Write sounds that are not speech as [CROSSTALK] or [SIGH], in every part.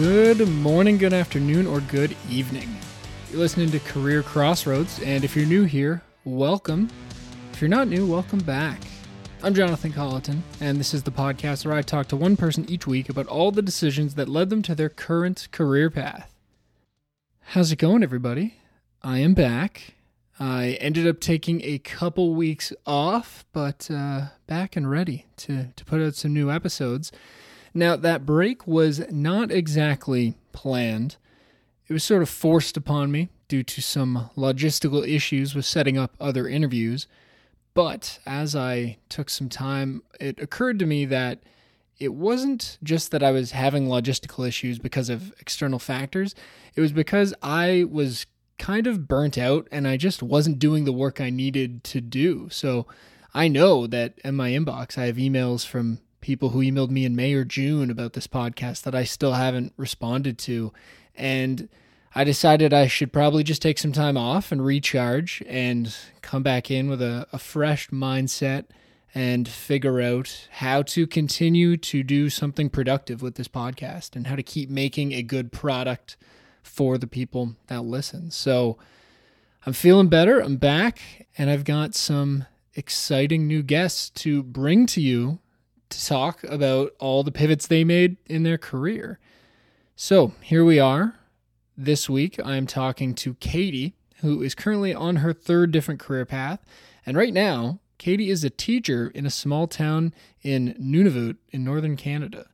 Good morning, good afternoon, or good evening. You're listening to Career Crossroads, and if you're new here, welcome. If you're not new, welcome back. I'm Jonathan Colleton, and this is the podcast where I talk to one person each week about all the decisions that led them to their current career path. How's it going, everybody? I am back. I ended up taking a couple weeks off, but uh, back and ready to, to put out some new episodes. Now, that break was not exactly planned. It was sort of forced upon me due to some logistical issues with setting up other interviews. But as I took some time, it occurred to me that it wasn't just that I was having logistical issues because of external factors, it was because I was kind of burnt out and I just wasn't doing the work I needed to do. So I know that in my inbox, I have emails from people who emailed me in May or June about this podcast that I still haven't responded to. And I decided I should probably just take some time off and recharge and come back in with a, a fresh mindset and figure out how to continue to do something productive with this podcast and how to keep making a good product for the people that listen. So I'm feeling better. I'm back, and I've got some exciting new guests to bring to you to talk about all the pivots they made in their career. So here we are. This week, I'm talking to Katie, who is currently on her third different career path. And right now, Katie is a teacher in a small town in Nunavut in northern Canada.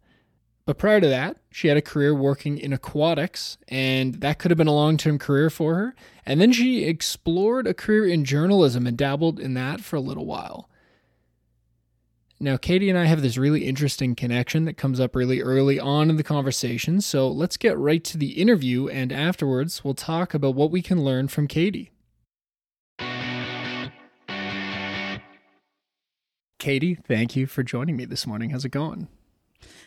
But prior to that, she had a career working in aquatics, and that could have been a long term career for her. And then she explored a career in journalism and dabbled in that for a little while. Now, Katie and I have this really interesting connection that comes up really early on in the conversation. So let's get right to the interview, and afterwards, we'll talk about what we can learn from Katie. Katie, thank you for joining me this morning. How's it going?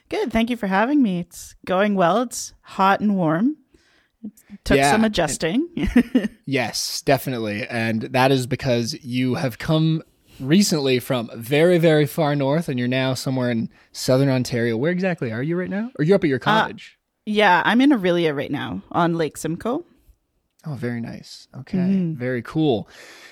Good. Thank you for having me. It's going well. It's hot and warm. It took Yeah, some adjusting. [LAUGHS] Yes, definitely. And that is because you have come recently from very, very far north and you're now somewhere in southern Ontario. Where exactly are you right now? Or you're up at your uh, college? yeah, I'm in Orillia right now on Lake Simcoe. oh, very nice. Okay, mm-hmm. very cool.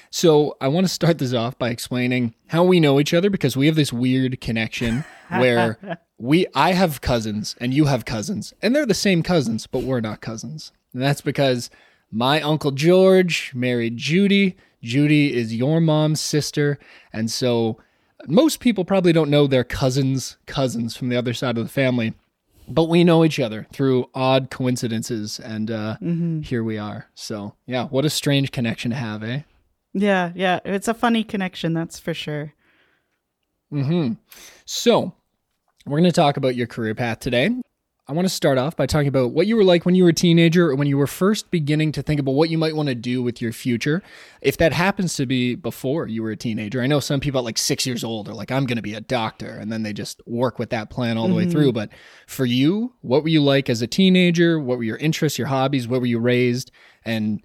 So I want to start this off by explaining how we know each other because we have this weird connection [LAUGHS] where we I have cousins and you have cousins and they're the same cousins, but we're not cousins. And that's because my uncle George married Judy. Judy is your mom's sister, and so most people probably don't know their cousins cousins from the other side of the family. But we know each other through odd coincidences, and uh, here we are. So, yeah, what a strange connection to have, eh? Yeah, yeah. It's a funny connection, that's for sure. Mm hmm. So, we're going to talk about your career path today. I want to start off by talking about what you were like when you were a teenager or when you were first beginning to think about what you might want to do with your future. If that happens to be before you were a teenager, I know some people at like six years old are like, I'm going to be a doctor, and then they just work with that plan all the way through. Mm-hmm. But for you, what were you like as a teenager? What were your interests, your hobbies? Where were you raised? And,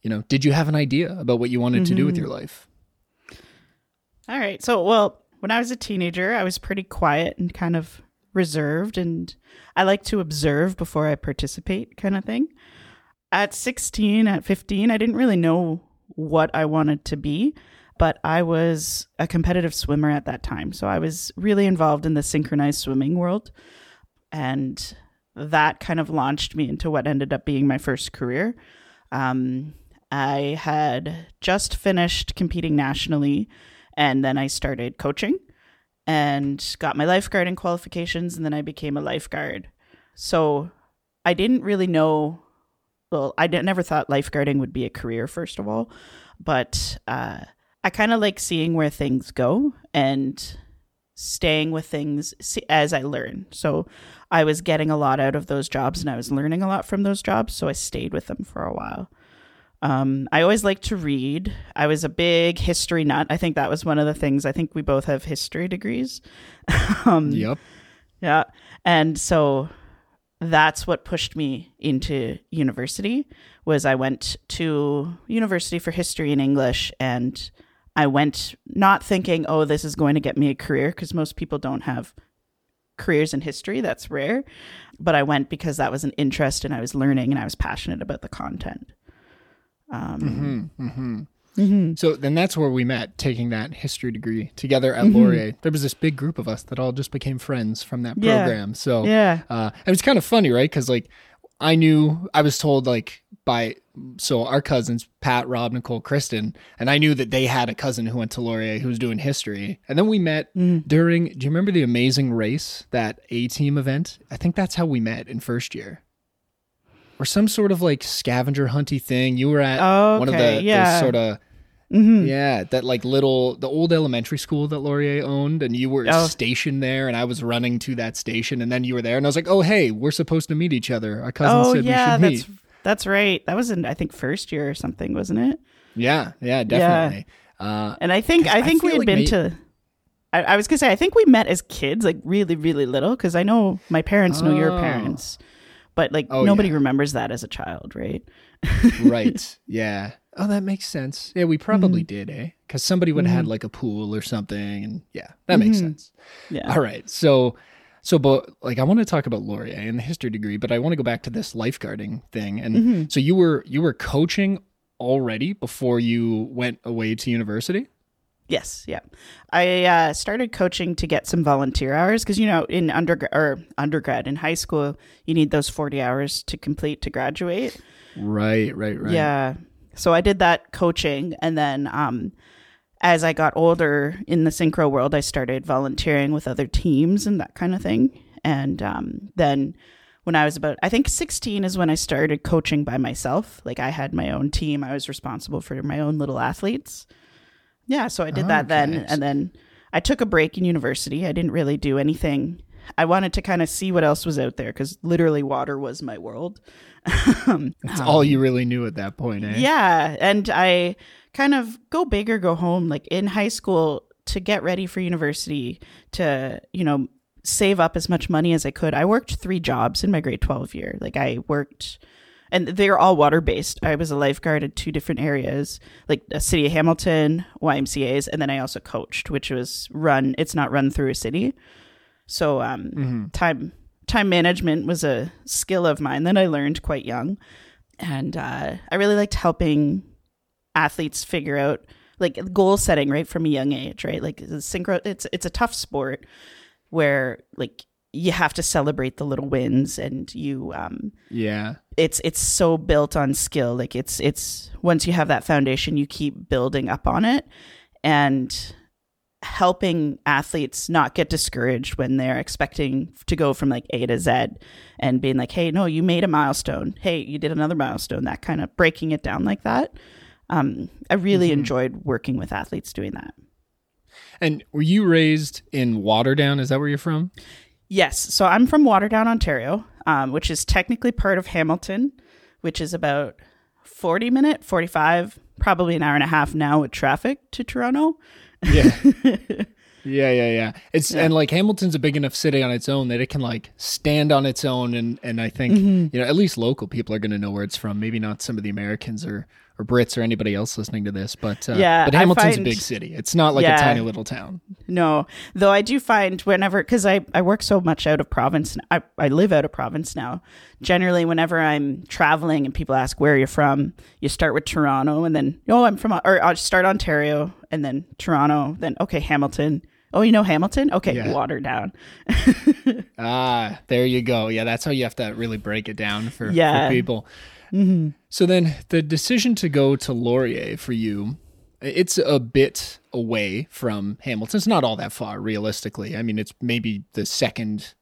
you know, did you have an idea about what you wanted to do with mm-hmm. your life? All right. So, well, when I was a teenager, I was pretty quiet and kind of reserved, and I like to observe before I participate, kind of thing. At 16, at 15, I didn't really know what I wanted to be, but I was a competitive swimmer at that time. So I was really involved in the synchronized swimming world. And that kind of launched me into what ended up being my first career. Um, I had just finished competing nationally, and then I started coaching and got my lifeguarding qualifications, and then I became a lifeguard. So I didn't really know. Well, I never thought lifeguarding would be a career, first of all, but uh, I kind of like seeing where things go and staying with things as I learn. So I was getting a lot out of those jobs and I was learning a lot from those jobs. So I stayed with them for a while. Um, I always like to read. I was a big history nut. I think that was one of the things. I think we both have history degrees. [LAUGHS] um, Yep. yeah. And so that's what pushed me into university was I went to university for history and English and I went not thinking, oh, this is going to get me a career because most people don't have careers in history. That's rare. But I went because that was an interest and I was learning and I was passionate about the content. Um, Mm-hmm. So then that's where we met, taking that history degree together at Laurier. There was this big group of us that all just became friends from that Yeah. program. So Yeah. uh, it was kind of funny, right? Because like I knew I was told like by so our cousins Pat, Rob, Nicole, Kristen, and I knew that they had a cousin who went to Laurier who was doing history, and then we met during. Do you remember the Amazing Race that A Team event? I think that's how we met in first year. Or some sort of like scavenger hunty thing. You were at Oh, one of the, yeah. sort of yeah, that like little the old elementary school that Laurier owned, and you were Oh. stationed there, and I was running to that station, and then you were there, and I was like, "Oh, hey, we're supposed to meet each other." Our cousin Oh said yeah, we should meet. that's right. That was in I think first year or something, wasn't it? Yeah, yeah, definitely. Uh, And I think I I think we had like been to. I, I was gonna say I think we met as kids, like really, really little, because I know my parents know your Oh. parents, but like Oh, nobody yeah. remembers that as a child, right? right. [LAUGHS] Yeah. Oh, that makes sense. Yeah, we probably Mm-hmm. did, eh? Because somebody would have had like a pool or something, and yeah, that makes sense. Yeah. All right. So, so, but like, I want to talk about Laurier and the history degree, but I want to go back to this lifeguarding thing. And Mm-hmm. so, you were you were coaching already before you went away to university. Yes, yeah. I uh, started coaching to get some volunteer hours because you know in undergrad or undergrad in high school you need those forty hours to complete to graduate. Right. Right. Right. Yeah. So I did that coaching and then um as I got older in the synchro world I started volunteering with other teams and that kind of thing. And um then when I was about I think 16 is when I started coaching by myself. Like I had my own team. I was responsible for my own little athletes. Yeah, so I did that then and then I took a break in university. I didn't really do anything. I wanted to kind of see what else was out there cuz literally water was my world. [LAUGHS] That's all you really knew at that point, eh? Yeah, and I kind of go big or go home. Like in high school, to get ready for university, to you know save up as much money as I could. I worked three jobs in my grade twelve year. Like I worked, and they're all water based. I was a lifeguard in two different areas, like a city of Hamilton, YMCA's, and then I also coached, which was run. It's not run through a city, so um, time time management was a skill of mine that I learned quite young and uh, I really liked helping athletes figure out like goal setting right from a young age, right? Like synchro, it's it's a tough sport where like you have to celebrate the little wins, and you um, Yeah. It's it's so built on skill. Like it's it's once you have that foundation, you keep building up on it, and helping athletes not get discouraged when they're expecting to go from like A to Z and being like, hey, no, you made a milestone. Hey, you did another milestone. That kind of breaking it down like that. Um, I really enjoyed working with athletes doing that. And were you raised in Waterdown? Is that where you're from? Yes. So I'm from Waterdown, Ontario, um, which is technically part of Hamilton, which is about 40 minute, 45, probably an hour and a half now with traffic to Toronto. Yeah. [LAUGHS] yeah, yeah, yeah. It's and like Hamilton's a big enough city on its own that it can like stand on its own and and I think Mm-hmm. you know at least local people are going to know where it's from. Maybe not some of the Americans or or Brits or anybody else listening to this, but uh, Yeah, but Hamilton's a big city. It's not like Yeah. a tiny little town. No, though I do find whenever, because I, I work so much out of province, I, I live out of province now. Generally, whenever I'm traveling and people ask where you're from, you start with Toronto and then, oh, I'm from, or I'll start Ontario and then Toronto, then, okay, Hamilton. Oh, you know Hamilton? Okay, Yeah. Waterdown. [LAUGHS] Ah, there you go. Yeah, that's how you have to really break it down for, Yeah. for people. So then the decision to go to Laurier for you, it's a bit away from Hamilton. It's not all that far, realistically. I mean, it's maybe the second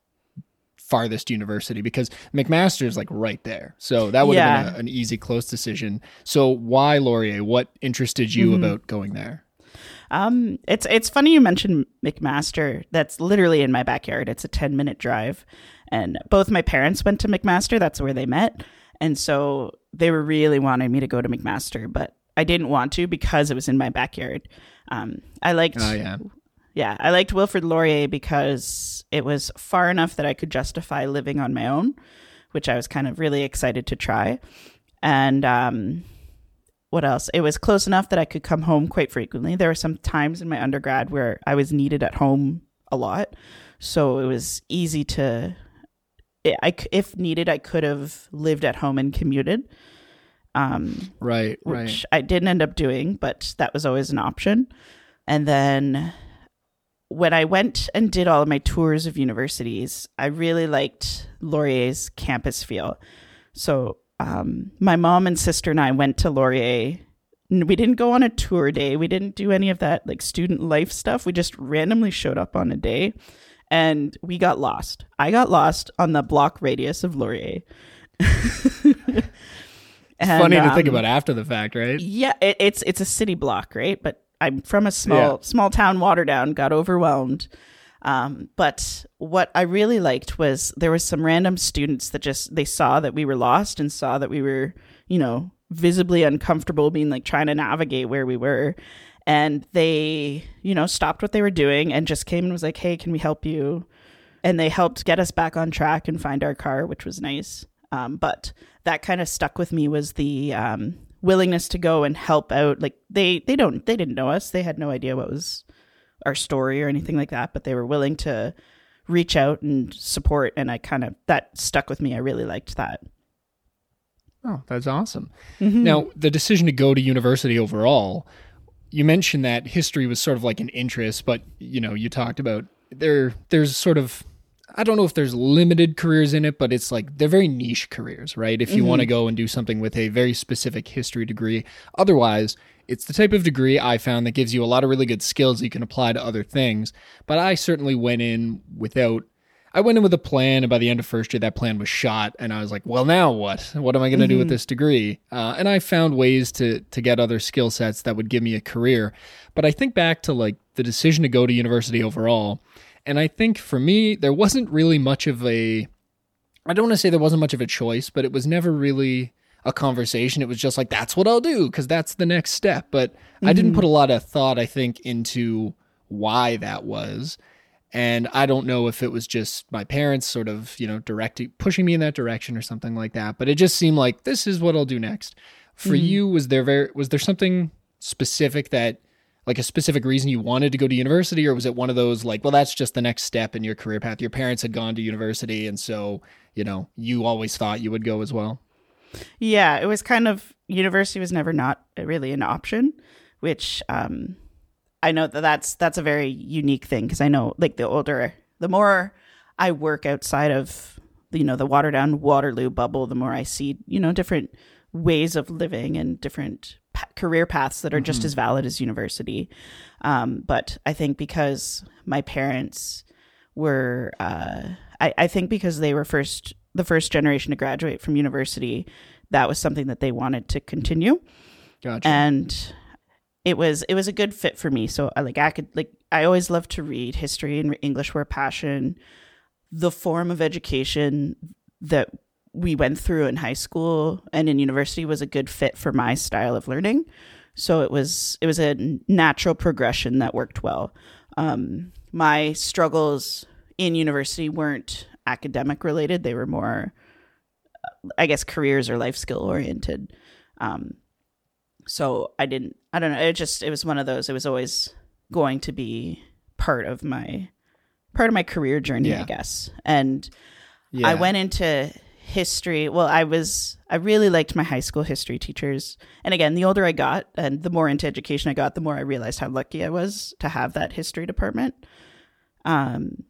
farthest university because McMaster is like right there. So that would have been a, an easy, close decision. So why Laurier? What interested you about going there? Um, it's it's funny you mentioned McMaster. That's literally in my backyard. It's a ten minute drive, and both my parents went to McMaster. That's where they met, and so they were really wanting me to go to McMaster, but I didn't want to because it was in my backyard. Um, I liked, Oh, yeah. yeah, I liked Wilfrid Laurier because it was far enough that I could justify living on my own, which I was kind of really excited to try, and um, what else? It was close enough that I could come home quite frequently. There were some times in my undergrad where I was needed at home a lot. so it was easy to. I, if needed, I could have lived at home and commuted. Um, right, which right. I didn't end up doing, but that was always an option. And then when I went and did all of my tours of universities, I really liked Laurier's campus feel. So um, my mom and sister and I went to Laurier. We didn't go on a tour day. We didn't do any of that like student life stuff. We just randomly showed up on a day and we got lost. I got lost on the block radius of Laurier. [LAUGHS] And, Funny to um, think about after the fact, right? Yeah, it, it's it's a city block, right? But I'm from a small yeah. small town, Waterdown. Got overwhelmed. Um, but what I really liked was there was some random students that just they saw that we were lost and saw that we were, you know, visibly uncomfortable being like trying to navigate where we were. And they, you know, stopped what they were doing and just came and was like, Hey, can we help you? And they helped get us back on track and find our car, which was nice. Um, but that kind of stuck with me was the um, willingness to go and help out. Like they they don't they didn't know us. They had no idea what was our story or anything like that. But they were willing to reach out and support. And I kind of that stuck with me. I really liked that. Oh, that's awesome. Mm-hmm. Now, the decision to go to university overall, you mentioned that history was sort of like an interest, but you know, you talked about there there's sort of I don't know if there's limited careers in it, but it's like they're very niche careers, right? If you mm-hmm. want to go and do something with a very specific history degree. Otherwise, it's the type of degree I found that gives you a lot of really good skills you can apply to other things. But I certainly went in without I went in with a plan, and by the end of first year, that plan was shot, and I was like, "Well, now what? What am I going to mm-hmm. do with mm-hmm. this degree?" Uh, and I found ways to to get other skill sets that would give me a career. But I think back to like the decision to go to university overall, and I think for me, there wasn't really much of a, I don't want to say there wasn't much of a choice, but it was never really a conversation. It was just like, that's what I'll do because that's the next step. But mm-hmm. I didn't mm-hmm. put a lot of thought, I think, into why that was. And I don't know if it was just my parents sort of, you know, directing, pushing me in that direction or something like that. But it just seemed like this is what I'll do next. For mm-hmm. you, was there very, was there something specific that like a specific reason you wanted to go to university or was it one of those like well that's just the next step in your career path your parents had gone to university and so you know you always thought you would go as well yeah it was kind of university was never not really an option which um i know that that's that's a very unique thing because i know like the older the more i work outside of you know the Waterdown waterloo bubble the more i see you know different ways of living and different career paths that are just mm-hmm. as valid as university. Um, but I think because my parents were, uh, I, I think because they were first the first generation to graduate from university, that was something that they wanted to continue. Gotcha. And it was it was a good fit for me. So I like I could like I always loved to read history and English were a passion. The form of education that we went through in high school and in university was a good fit for my style of learning. So it was it was a natural progression that worked well. Um, my struggles in university weren't academic related; they were more, I guess, careers or life skill oriented. Um, so I didn't. I don't know. It just it was one of those. It was always going to be part of my part of my career journey, yeah. I guess. And yeah. I went into history well i was i really liked my high school history teachers and again the older i got and the more into education i got the more i realized how lucky i was to have that history department um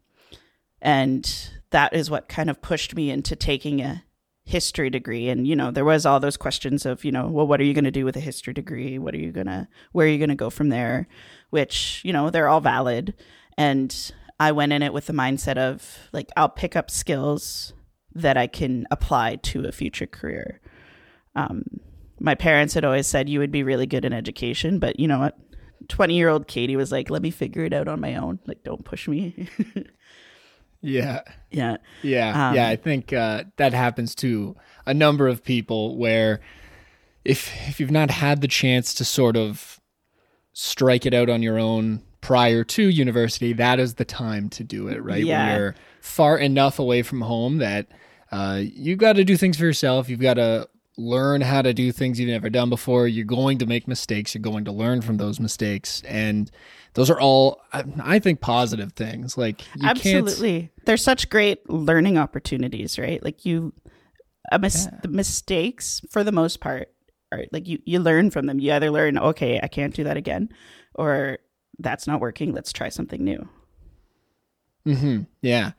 and that is what kind of pushed me into taking a history degree and you know there was all those questions of you know well what are you going to do with a history degree what are you going to where are you going to go from there which you know they're all valid and i went in it with the mindset of like i'll pick up skills that I can apply to a future career. Um, my parents had always said you would be really good in education, but you know what? 20 year old Katie was like, let me figure it out on my own. Like, don't push me. [LAUGHS] yeah. Yeah. Yeah. Um, yeah. I think uh, that happens to a number of people where if, if you've not had the chance to sort of strike it out on your own prior to university, that is the time to do it, right? Yeah. When you're far enough away from home that uh, you've got to do things for yourself. You've got to learn how to do things you've never done before. You're going to make mistakes. You're going to learn from those mistakes. And those are all, I think, positive things. Like, absolutely. They're such great learning opportunities, right? Like, you, a mis- yeah. the mistakes for the most part are like you, you learn from them. You either learn, okay, I can't do that again, or that's not working. Let's try something new. Hmm. Yeah.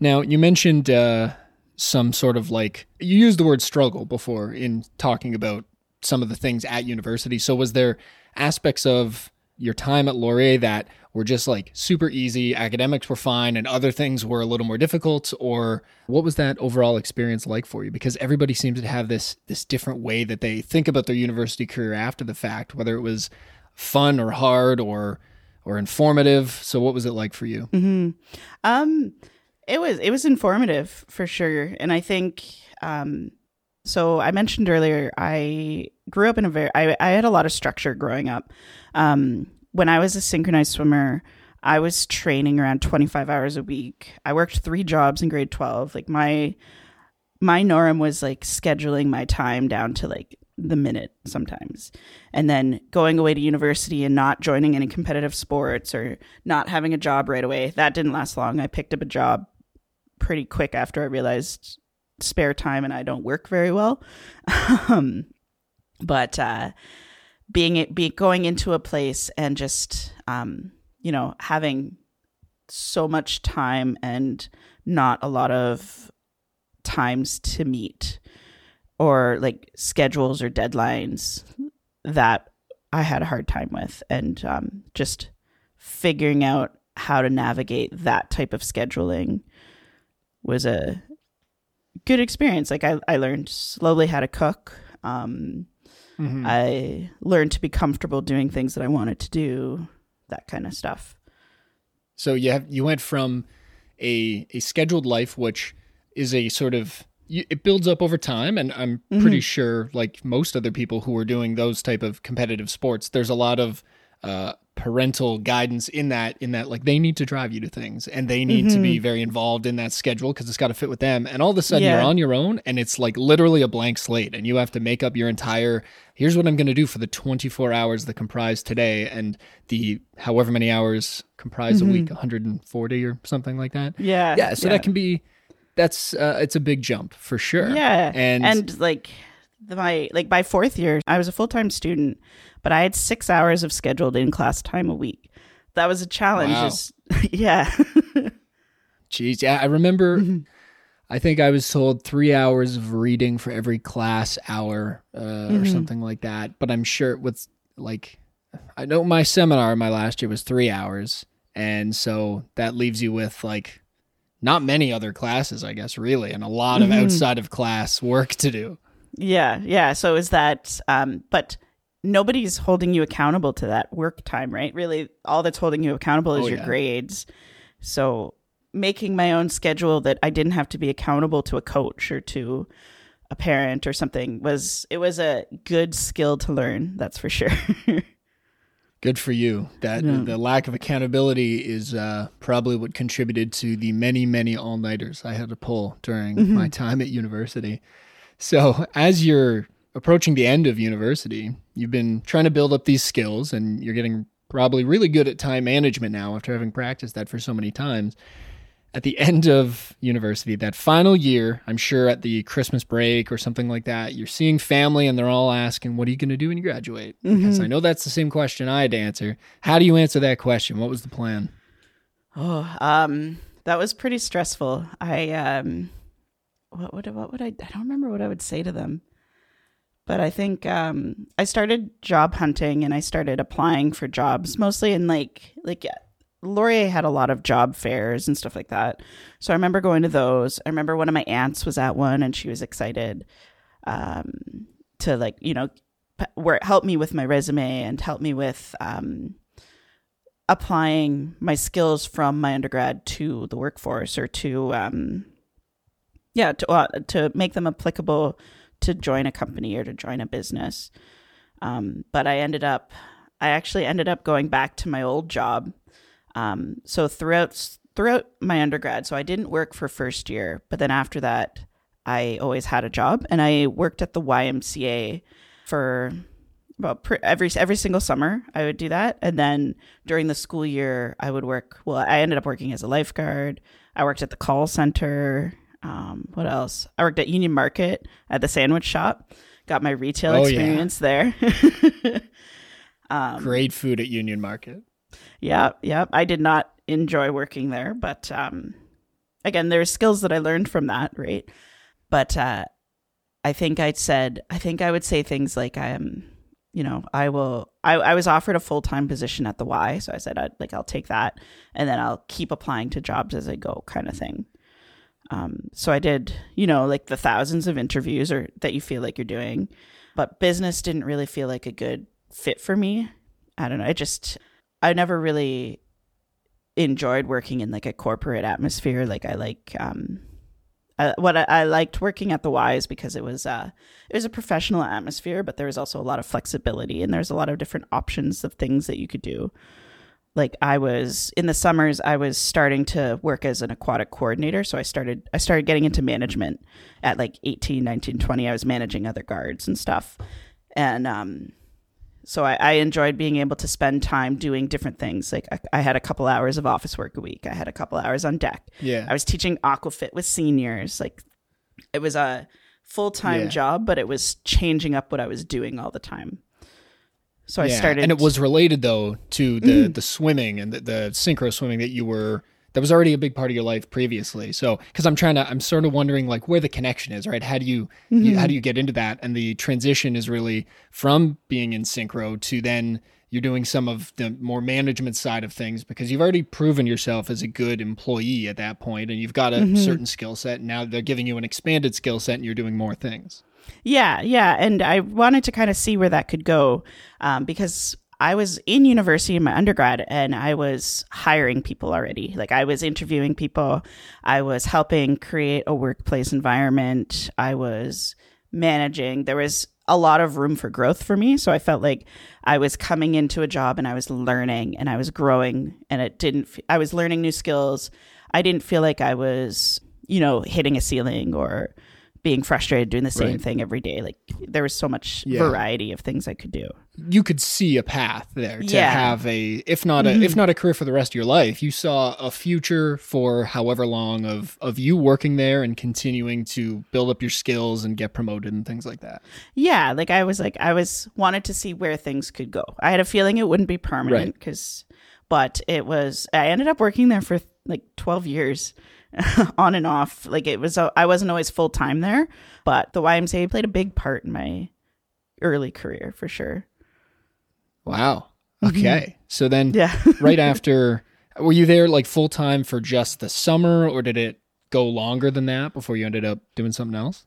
Now you mentioned uh, some sort of like you used the word struggle before in talking about some of the things at university. So was there aspects of your time at Laurier that were just like super easy, academics were fine, and other things were a little more difficult? Or what was that overall experience like for you? Because everybody seems to have this this different way that they think about their university career after the fact, whether it was fun or hard or or informative. So what was it like for you? Mm-hmm. Um, it was it was informative for sure, and I think um, so. I mentioned earlier I grew up in a very I, I had a lot of structure growing up. Um, when I was a synchronized swimmer, I was training around 25 hours a week. I worked three jobs in grade 12. Like my my norm was like scheduling my time down to like the minute sometimes. And then going away to university and not joining any competitive sports or not having a job right away. That didn't last long. I picked up a job pretty quick after I realized spare time and I don't work very well. [LAUGHS] um, but uh, being be going into a place and just um, you know having so much time and not a lot of times to meet or like schedules or deadlines that I had a hard time with, and um, just figuring out how to navigate that type of scheduling was a good experience. Like I, I learned slowly how to cook. Um, mm-hmm. I learned to be comfortable doing things that I wanted to do, that kind of stuff. So you have you went from a a scheduled life, which is a sort of it builds up over time and i'm mm-hmm. pretty sure like most other people who are doing those type of competitive sports there's a lot of uh, parental guidance in that in that like they need to drive you to things and they need mm-hmm. to be mm-hmm. very involved in that schedule because it's got to fit with them and all of a sudden yeah. you're on your own and it's like literally a blank slate and you have to make up your entire here's what i'm going to do for the 24 hours that comprise today and the however many hours comprise mm-hmm. a week 140 or something like that yeah yeah so yeah. that can be that's uh, it's a big jump for sure. Yeah, and and like my like by fourth year, I was a full time student, but I had six hours of scheduled in class time a week. That was a challenge. Wow. Just, [LAUGHS] yeah. Jeez, yeah, I remember. [LAUGHS] Mm-hmm. I think I was told three hours of reading for every class hour uh, mm-hmm. or something like that. But I'm sure it was like, I know my seminar my last year was three hours, and so that leaves you with like not many other classes, I guess, really, and a lot of mm-hmm. outside of class work to do. Yeah, yeah. So is that, um, but nobody's holding you accountable to that work time, right? Really, all that's holding you accountable is oh, your yeah. grades. So making my own schedule that I didn't have to be accountable to a coach or to a parent or something was it was a good skill to learn that's for sure [LAUGHS] Good for you. That yeah. the lack of accountability is uh, probably what contributed to the many, many all nighters I had to pull during mm-hmm. my time at university. So, as you're approaching the end of university, you've been trying to build up these skills, and you're getting probably really good at time management now after having practiced that for so many times at the end of university, that final year, I'm sure at the Christmas break or something like that, you're seeing family and they're all asking, What are you going to do when you graduate? Mm-hmm. Because I know that's the same question I had to answer. How do you answer that question? What was the plan? Oh, um, that was pretty stressful. I, um, what would, what would I, I don't remember what I would say to them. But I think um, I started job hunting and I started applying for jobs mostly in like like Laurier had a lot of job fairs and stuff like that. So I remember going to those. I remember one of my aunts was at one and she was excited um, to like, you know, where it helped me with my resume and help me with um, applying my skills from my undergrad to the workforce or to, um, yeah, to, uh, to make them applicable to join a company or to join a business. Um, but I ended up, I actually ended up going back to my old job um, so throughout throughout my undergrad, so I didn't work for first year, but then after that, I always had a job, and I worked at the YMCA for about pr- every every single summer. I would do that, and then during the school year, I would work. Well, I ended up working as a lifeguard. I worked at the call center. Um, what else? I worked at Union Market at the sandwich shop. Got my retail Oh, yeah. experience there. [LAUGHS] Um, Great food at Union Market. Yeah, yeah. I did not enjoy working there, but um again, there's skills that I learned from that, right? But uh I think I'd said I think I would say things like I am you know, I will I, I was offered a full time position at the Y, so I said I'd like I'll take that and then I'll keep applying to jobs as I go kind of thing. Um so I did, you know, like the thousands of interviews or that you feel like you're doing, but business didn't really feel like a good fit for me. I don't know. I just I never really enjoyed working in like a corporate atmosphere. Like I like um I, what I, I liked working at the Y's because it was uh it was a professional atmosphere, but there was also a lot of flexibility and there's a lot of different options of things that you could do. Like I was in the summers, I was starting to work as an aquatic coordinator. So I started I started getting into management at like 18, 19, 20. I was managing other guards and stuff. And um so I, I enjoyed being able to spend time doing different things. Like I, I had a couple hours of office work a week. I had a couple hours on deck. Yeah. I was teaching aquafit with seniors. Like it was a full time Yeah. job, but it was changing up what I was doing all the time. So I started, and it was related though to the Mm-hmm. the swimming and the, the synchro swimming that you were that was already a big part of your life previously. So because I'm trying to, I'm sort of wondering like where the connection is, right? How do you, you Mm-hmm. how do you get into that? And the transition is really from being in synchro to then you're doing some of the more management side of things because you've already proven yourself as a good employee at that point and you've got a Mm-hmm. certain skill set. And now they're giving you an expanded skill set and you're doing more things. Yeah, yeah, and I wanted to kind of see where that could go um, because I was in university in my undergrad and I was hiring people already. Like I was interviewing people, I was helping create a workplace environment, I was managing. There was a lot of room for growth for me, so I felt like I was coming into a job and I was learning and I was growing, and it didn't. f- I was learning new skills. I didn't feel like I was, you know, hitting a ceiling or being frustrated doing the same Right. thing every day. Like there was so much Yeah. variety of things I could do. you could see a path there to Yeah. have a if not a if mm-hmm. not a career for the rest of your life you saw a future for however long of of you working there and continuing to build up your skills and get promoted and things like that Yeah, like I was like I was wanted to see where things could go. I had a feeling it wouldn't be permanent Right. because but it was I ended up working there for like 12 years [LAUGHS] on and off. Like it was I wasn't always full time there, but the YMCA played a big part in my early career for sure. wow okay so then Yeah. [LAUGHS] right [LAUGHS] after were you there like full time for just the summer or did it go longer than that before you ended up doing something else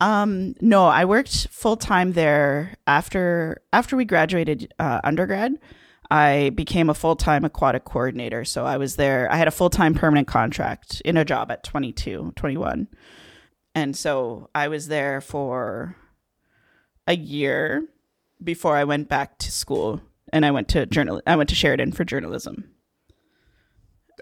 Um, no, I worked full time there after after we graduated uh, undergrad. I became a full time aquatic coordinator. So I was there. I had a full time permanent contract in a job at 22, 21. And so I was there for a year before I went back to school and I went to journal I went to Sheridan for journalism.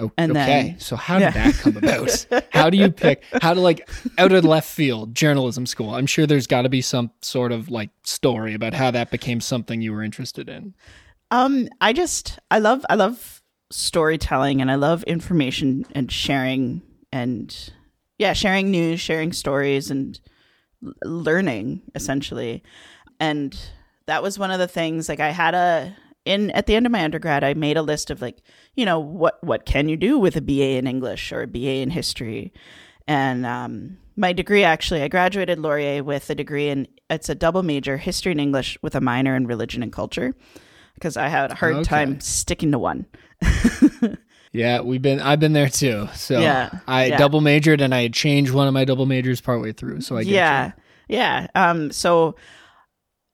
O- And okay then- so how did yeah. that come about [LAUGHS] how do you pick how to like out of left field journalism school i'm sure there's got to be some sort of like story about how that became something you were interested in Um, I just I love I love storytelling and I love information and sharing and yeah, sharing news, sharing stories and learning essentially. And that was one of the things like I had a in at the end of my undergrad I made a list of like, you know, what what can you do with a BA in English or a BA in history? And um my degree actually I graduated Laurier with a degree in it's a double major, history and English with a minor in religion and culture because I had a hard Okay. time sticking to one. [LAUGHS] yeah we've been i've been there too so Yeah, i yeah. double majored and i changed one of my double majors partway through so i get yeah, yeah. Um, so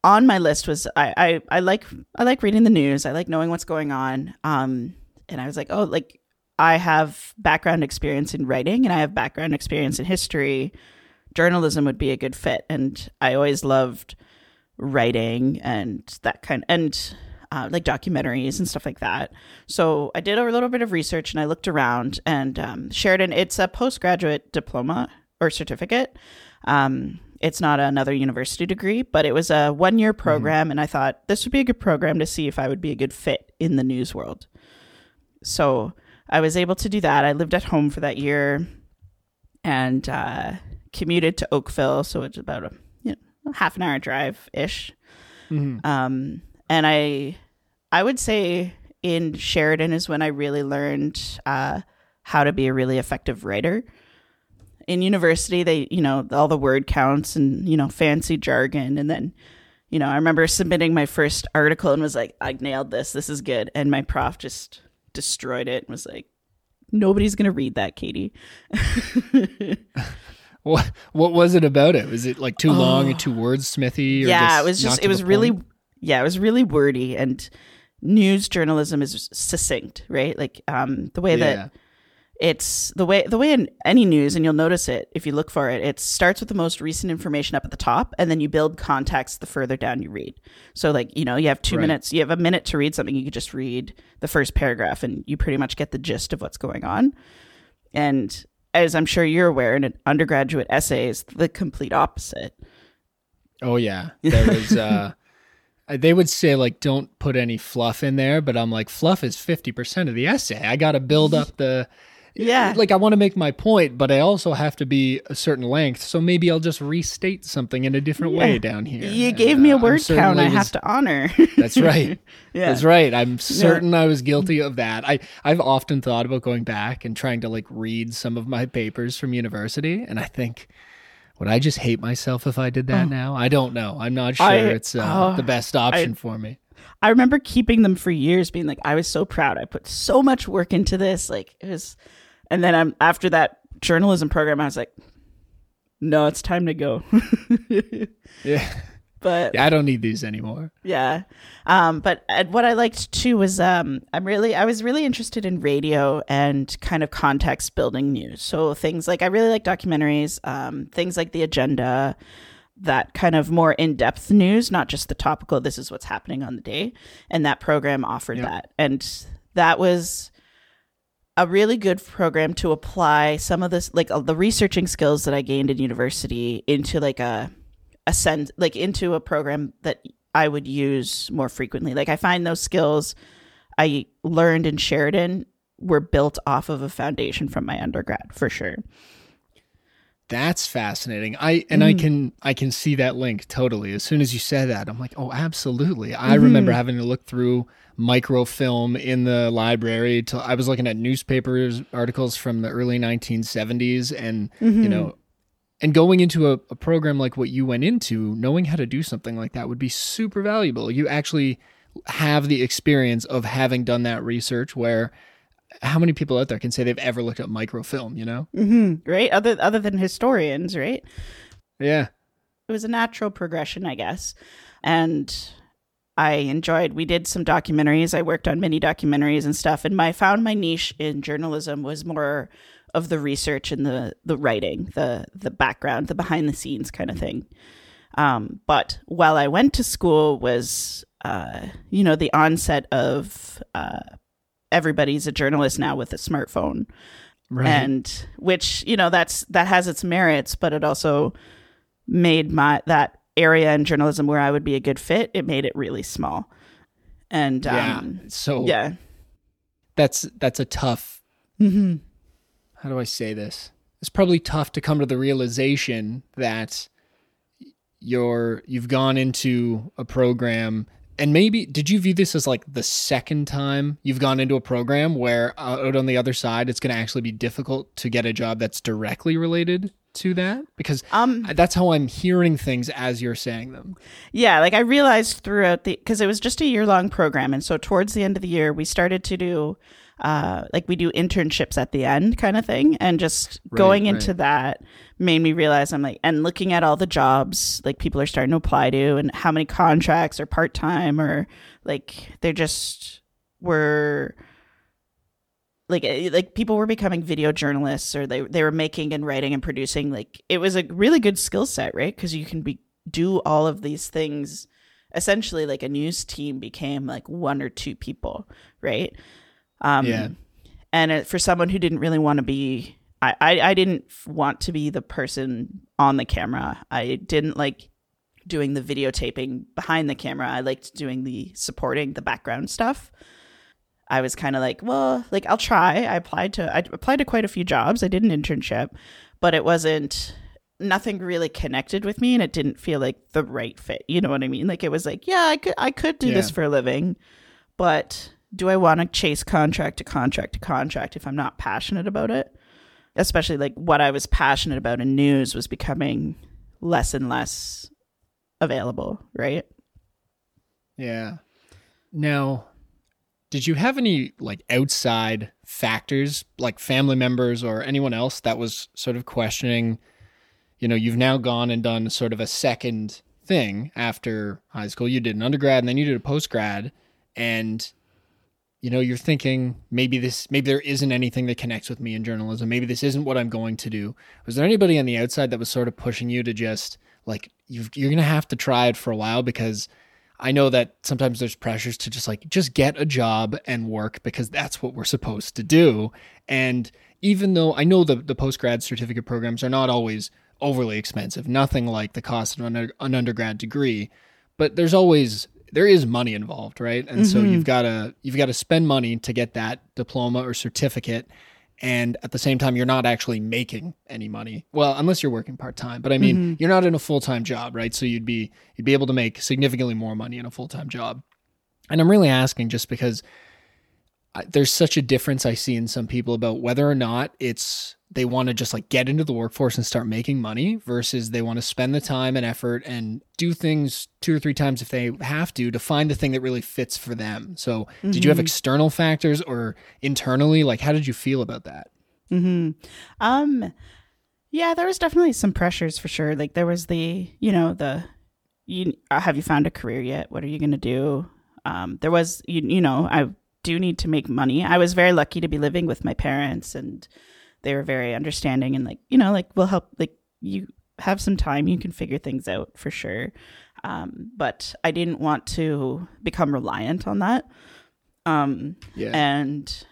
on my list was I, I I like I like reading the news. I like knowing what's going on. Um, and I was like, oh, like I have background experience in writing and I have background experience in history. Journalism would be a good fit, and I always loved writing and that kind and uh, like documentaries and stuff like that. So I did a little bit of research and I looked around and um, Sheridan. It's a postgraduate diploma or certificate. Um, it's not another university degree, but it was a one year program. And I thought this would be a good program to see if I would be a good fit in the news world. So I was able to do that. I lived at home for that year and uh, commuted to Oakville. So it's about a you know, half an hour drive ish. Mhm. Um, and I, I would say in Sheridan is when I really learned uh, how to be a really effective writer. In university, they, you know, all the word counts and, you know, fancy jargon. And then, you know, I remember submitting my first article and was like, I nailed this. This is good. And my prof just destroyed it and was like, nobody's going to read that, Katie. [LAUGHS] [LAUGHS] What what was it about it? Was it like too long and too wordsmithy? Or Oh. yeah, it was just it was really point? yeah, it was really wordy and news journalism is succinct, right? Like um the way Yeah. that it's the way the way in any news and you'll notice it if you look for it it starts with the most recent information up at the top and then you build context the further down you read so like you know you have two Right. minutes you have a minute to read something you could just read the first paragraph and you pretty much get the gist of what's going on and as i'm sure you're aware in an undergraduate essay is the complete opposite Oh yeah, there was. uh [LAUGHS] They would say like, don't put any fluff in there, but I'm like, fluff is fifty percent of the essay. I got to build up the. [LAUGHS] Yeah. Like I want to make my point, but I also have to be a certain length. So maybe I'll just restate something in a different way down here. you And, gave me uh, a I'm word count i certainly have to honor [LAUGHS] That's right. [LAUGHS] yeah That's right. I'm certain I was guilty of that. I, I've often thought about going back and trying to like read some of my papers from university, and I think, would I just hate myself if I did that now? I don't know. I'm not sure I- it's uh, oh, the best option for me. I remember keeping them for years, being like, I was so proud. I put so much work into this. Like it was, and then I'm after that journalism program, I was like, no, it's time to go. [LAUGHS] Yeah. But yeah, I don't need these anymore. yeah, um, but uh, what I liked too was um, I'm really I was really interested in radio and kind of context building news. So things like I really like documentaries, um, things like the agenda. That kind of more in depth news, not just the topical, this is what's happening on the day. And that program offered Yeah. that. And that was a really good program to apply some of this like uh, the researching skills that I gained in university into like a a send like into a program that I would use more frequently. Like I find those skills I learned in Sheridan were built off of a foundation from my undergrad for sure. That's fascinating. I and I mm. can I can see that link totally. As soon as you said that, I'm like, oh, absolutely. I mm-hmm. remember having to look through microfilm in the library. Till I was looking at newspapers articles from the early 1970s, and you mm-hmm. know, and going into a, a program like what you went into, knowing how to do something like that would be super valuable. You actually have the experience of having done that research. Where how many people out there can say they've ever looked at microfilm? You know? Mm-hmm. Right? Other other than historians, right? Yeah. it was a natural progression, I guess. And I enjoyed. We did some documentaries. I worked on mini documentaries and stuff. And my found my niche in journalism was more of the research and the the writing, the the background, the behind the scenes kind of thing. Um, but while I went to school was, uh, you know, the onset of uh, everybody's a journalist now with a smartphone Right. and which you know that's that has its merits but it also made my that area in journalism where i would be a good fit it made it really small and yeah. um so yeah that's that's a tough mm-hmm. How do I say this? It's probably tough to come to the realization that you're you've gone into a program and maybe did you view this as like the second time you've gone into a program where uh, out on the other side it's going to actually be difficult to get a job that's directly related to that because um that's how I'm hearing things as you're saying them. yeah like i realized throughout the because it was just a year long program and so towards the end of the year we started to do uh like we do internships at the end kind of thing. And just Right, going right. into that made me realize i'm like and looking at all the jobs like people are starting to apply to and how many contracts or part-time or like they're just were like eh, like people were becoming video journalists or they they were making and writing and producing. Like it was a really good skill set right? Because you can be do all of these things. Essentially like a news team became like one or two people right um Yeah. and it, for someone who didn't really want to be I, I I didn't want to be the person on the camera. I didn't like doing the videotaping behind the camera. I liked doing the supporting the background stuff. I was kind of like, well, like I'll try. I applied to I applied to quite a few jobs. I did an internship, but it wasn't nothing really connected with me and it didn't feel like the right fit. You know what I mean? Like it was like, yeah, I could I could do Yeah. this for a living, but do I want to chase contract to contract to contract if I'm not passionate about it? Especially like what I was passionate about in news was becoming less and less available, right? Yeah. Now, did you have any like outside factors, like family members or anyone else that was sort of questioning? You know, you've now gone and done sort of a second thing after high school. You did an undergrad and then you did a post grad, and you know you're thinking maybe this, maybe there isn't anything that connects with me in journalism. Maybe this isn't what I'm going to do. Was there anybody on the outside that was sort of pushing you to just like you've, you're gonna have to try it for a while because I know that sometimes there's pressures to just like just get a job and work because that's what we're supposed to do. And even though I know the the post grad certificate programs are not always overly expensive, nothing like the cost of an, an undergrad degree, but there's always there is money involved, right? And so you've mm-hmm. got to you've got to spend money to get that diploma or certificate. And at the same time you're not actually making any money. Well unless you're working part-time. But i mean mm-hmm. you're not in a full-time job right? So you'd be you'd be able to make significantly more money in a full-time job. And i'm really asking just because I, there's such a difference i see in some people about whether or not it's they want to just like get into the workforce and start making money versus they want to spend the time and effort and do things two or three times if they have to to find the thing that really fits for them so did you have external factors or internally like how did you feel about that Mm-hmm. Um, yeah, there was definitely some pressures for sure. Like there was the, you know, the, you uh, have you found a career yet? What are you gonna do? Um, there was, you, you know, I do need to make money. I was very lucky to be living with my parents, and they were very understanding and like, you know, like we'll help. Like you have some time, you can figure things out for sure. Um, but I didn't want to become reliant on that. Um, yeah and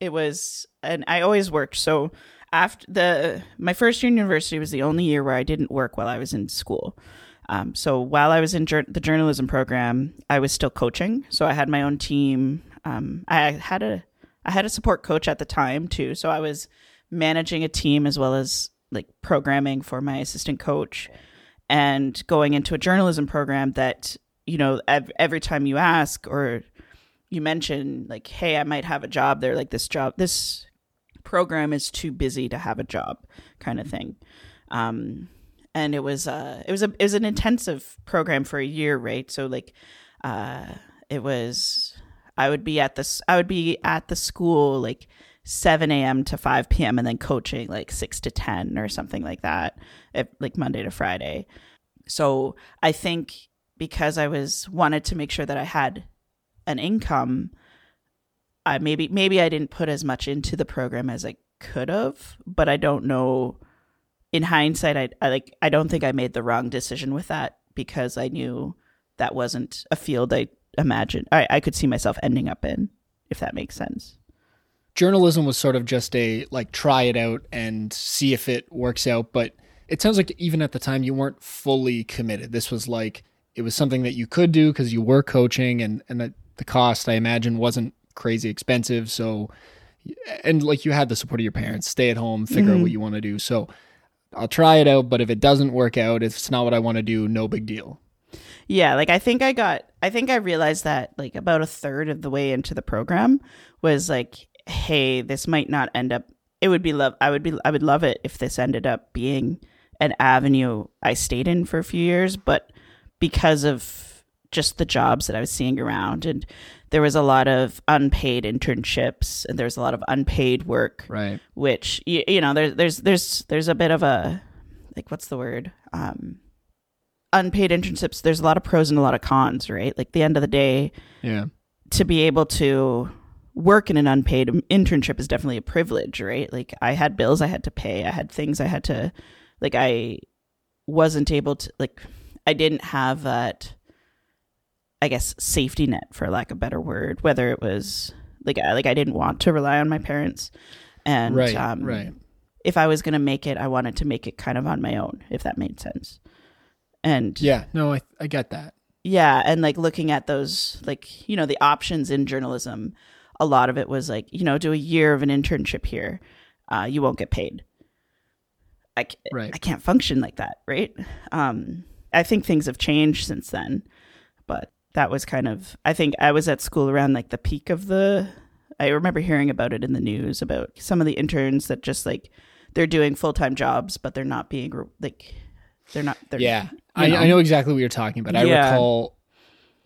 it was and i always worked so after the my first year in university was the only year where i didn't work while i was in school um, so while i was in jour- the journalism program i was still coaching so i had my own team um, i had a i had a support coach at the time too so i was managing a team as well as like programming for my assistant coach and going into a journalism program that you know ev- every time you ask or you mention like hey i might have a job there like this job this program is too busy to have a job kind of thing. Um and it was uh it was a it was an intensive program for a year right? So like uh it was i would be at this i would be at the school like 7 a.m to 5 p.m and then coaching like 6 to 10 or something like that if, like monday to friday. So i think because i was wanted to make sure that i had an income i maybe maybe i didn't put as much into the program as i could have but i don't know in hindsight I, I like i don't think i made the wrong decision with that because i knew that wasn't a field i imagined i, I could see myself ending up in if that makes sense journalism was sort of just a like try it out and see if it works out but it sounds like even at the time you weren't fully committed. This was like it was something that you could do because you were coaching and and that the cost i imagine wasn't crazy expensive. So and like you had the support of your parents stay at home figure out mm-hmm. what you want to do. So i'll try it out but if it doesn't work out if it's not what i want to do no big deal. Yeah, like I think I got I think I realized that like about a third of the way into the program was like, hey, this might not end up it would be love I would be I would love it if this ended up being an avenue I stayed in for a few years, but because of just the jobs that I was seeing around and there was a lot of unpaid internships and there was a lot of unpaid work right. which you, you know there's there's there's there's a bit of a like what's the word? Um unpaid internships there's a lot of pros and a lot of cons right? Like the end of the day yeah. to be able to work in an unpaid internship is definitely a privilege right like i had bills i had to pay i had things i had to like i wasn't able to like i didn't have that i guess safety net for lack of a better word whether it was like I, like i didn't want to rely on my parents and right um right if I was going to make it, I wanted to make it kind of on my own, if that made sense. And Yeah, no, I I get that. yeah, and like looking at those, like, you know, the options in journalism, a lot of it was like, you know, do a year of an internship here, uh, you won't get paid. I, c- Right. I can't function like that, right? Um, I think things have changed since then, but that was kind of, I think I was at school around like the peak of the, I remember hearing about it in the news about some of the interns that just like, they're doing full time jobs, but they're not being like, they're not, they're, Yeah, you I, know. I know exactly what you're talking about. I Yeah. recall.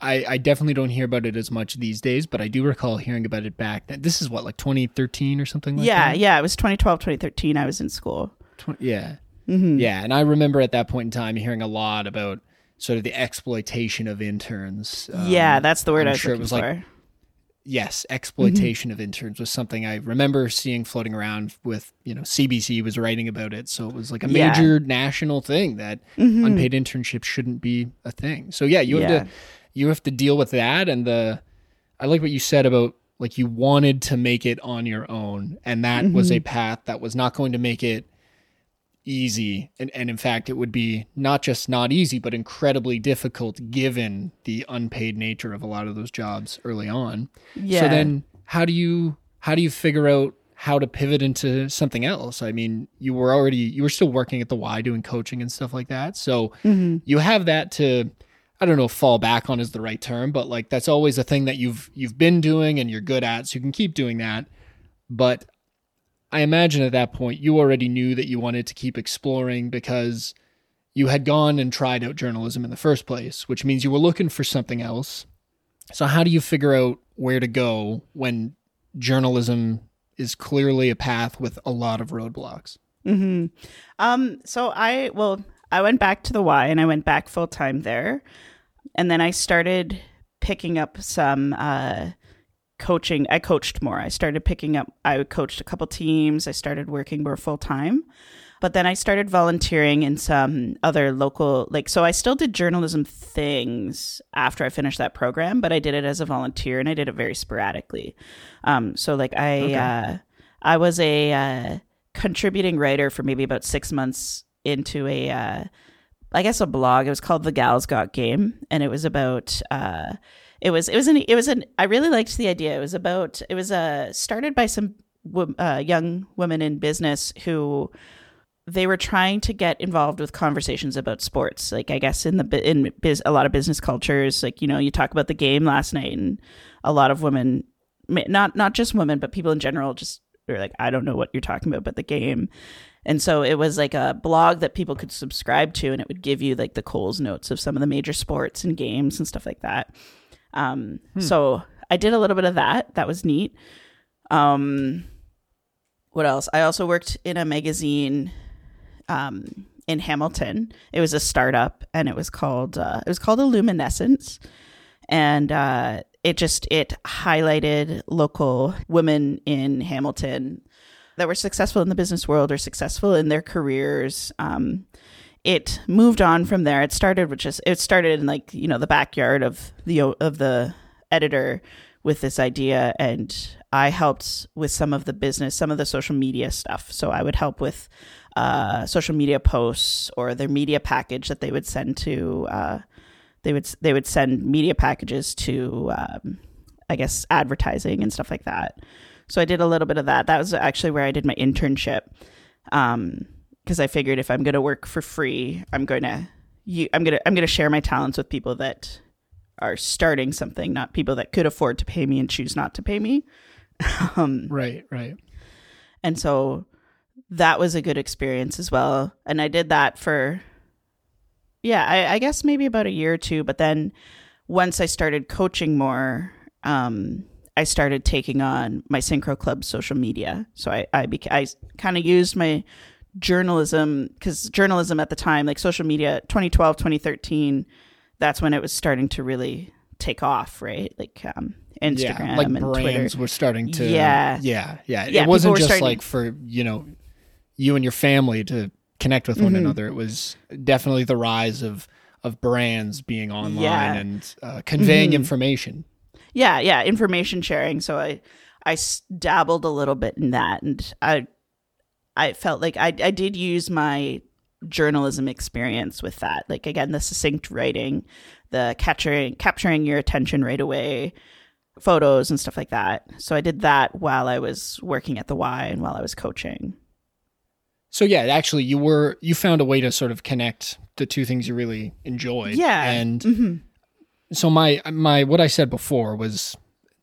I, I definitely don't hear about it as much these days, but I do recall hearing about it back then. This is what, like 2013 or something like yeah, that? yeah. It was 2012, 2013. I was in school. Twen- yeah. Mm-hmm. Yeah. And I remember at that point in time hearing a lot about sort of the exploitation of interns. Um, yeah, that's the word I'm I was sure it was for. like- yes, exploitation of interns was something I remember seeing floating around with, you know, CBC was writing about it. So it was like a Yeah. major national thing that Mhm. unpaid internships shouldn't be a thing. So yeah, you have Yeah. to you have to deal with that and the I like what you said about like you wanted to make it on your own and that was Mm-hmm. a path that was not going to make it easy and, and in fact it would be not just not easy but incredibly difficult given the unpaid nature of a lot of those jobs early on yeah. so then how do you how do you figure out how to pivot into something else i mean you were already you were still working at the y doing coaching and stuff like that so Mhm. you have that to i don't know if fall back on is the right term but like that's always a thing that you've you've been doing and you're good at so you can keep doing that. But i imagine at that point you already knew that you wanted to keep exploring because you had gone and tried out journalism in the first place which means you were looking for something else. So how do you figure out where to go when journalism is clearly a path with a lot of roadblocks? Hmm Um, so I well, I went back to the Y and I went back full time there, and then I started picking up some uh, coaching. I coached more. I started picking up. I coached a couple teams. I started working more full time, but then I started volunteering in some other local like. So I still did journalism things after I finished that program, but I did it as a volunteer and I did it very sporadically. Um, so like I Okay. uh, I was a uh, contributing writer for maybe about six months into a uh, I guess a blog. It was called The Gals Got Game, and it was about uh, it was it was an it was an I really liked the idea. It was about it was uh, started by some uh, young women in business who they were trying to get involved with conversations about sports. Like I guess in the in biz, a lot of business cultures, like you know, you talk about the game last night, and a lot of women, not not just women, but people in general, just are like, I don't know what you're talking about, but the game. And so it was like a blog that people could subscribe to, and it would give you like the Coles notes of some of the major sports and games and stuff like that. Um, So I did a little bit of that. That was neat. Um, what else? I also worked in a magazine um, in Hamilton. It was a startup, and it was called uh, it was called Illuminescence, and uh, it just it highlighted local women in Hamilton that were successful in the business world or successful in their careers. Um, it moved on from there. It started with just it started in like you know the backyard of the of the editor with this idea, and I helped with some of the business, some of the social media stuff. So I would help with uh, social media posts or their media package that they would send to. Uh, they would they would send media packages to, um, I guess, advertising and stuff like that. So I did a little bit of that. That was actually where I did my internship. Um, because I figured if I'm going to work for free, I'm going to you I'm going to I'm going to share my talents with people that are starting something, not people that could afford to pay me and choose not to pay me. [LAUGHS] um, right right and so that was a good experience as well. And I did that for yeah, I, I guess maybe about a year or two. But then once I started coaching more, um, I started taking on my synchro club social media. So I I, beca- I kind of used my journalism because journalism at the time, like social media, 2012, 2013, that's when it was starting to really take off, right? Like um, Instagram yeah, like and brands Twitter. were starting to Yeah. yeah yeah, Yeah, it wasn't just starting- like for you know you and your family to connect with one Mhm. another it was definitely the rise of of brands being online Yeah. and uh, conveying Mhm. information yeah yeah information sharing so i i dabbled a little bit in that and i I felt like I I did use my journalism experience with that. Like again, the succinct writing, the capturing capturing your attention right away, photos and stuff like that. So I did that while I was working at the Y and while I was coaching. So yeah, actually you were you found a way to sort of connect the two things you really enjoyed. Yeah. And hmm so my my what I said before was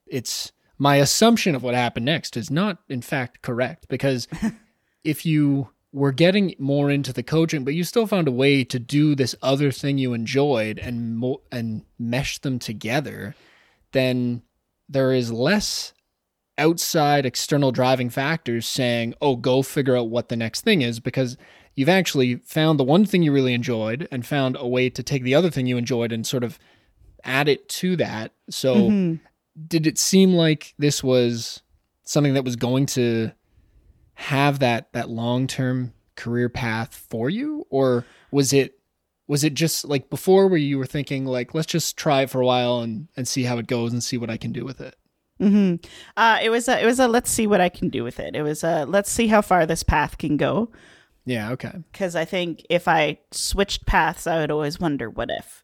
it's my assumption of what happened next is not in fact correct because [LAUGHS] if you were getting more into the coaching but you still found a way to do this other thing you enjoyed and mo- and mesh them together then there is less outside external driving factors saying oh go figure out what the next thing is because you've actually found the one thing you really enjoyed and found a way to take the other thing you enjoyed and sort of add it to that so Mhm. did it seem like this was something that was going to have that that long-term career path for you or was it was it just like before where you were thinking like let's just try it for a while and and see how it goes and see what I can do with it hmm Uh, it was a, it was a let's see what I can do with it. It was a let's see how far this path can go. yeah okay Because I think if I switched paths, I would always wonder what if.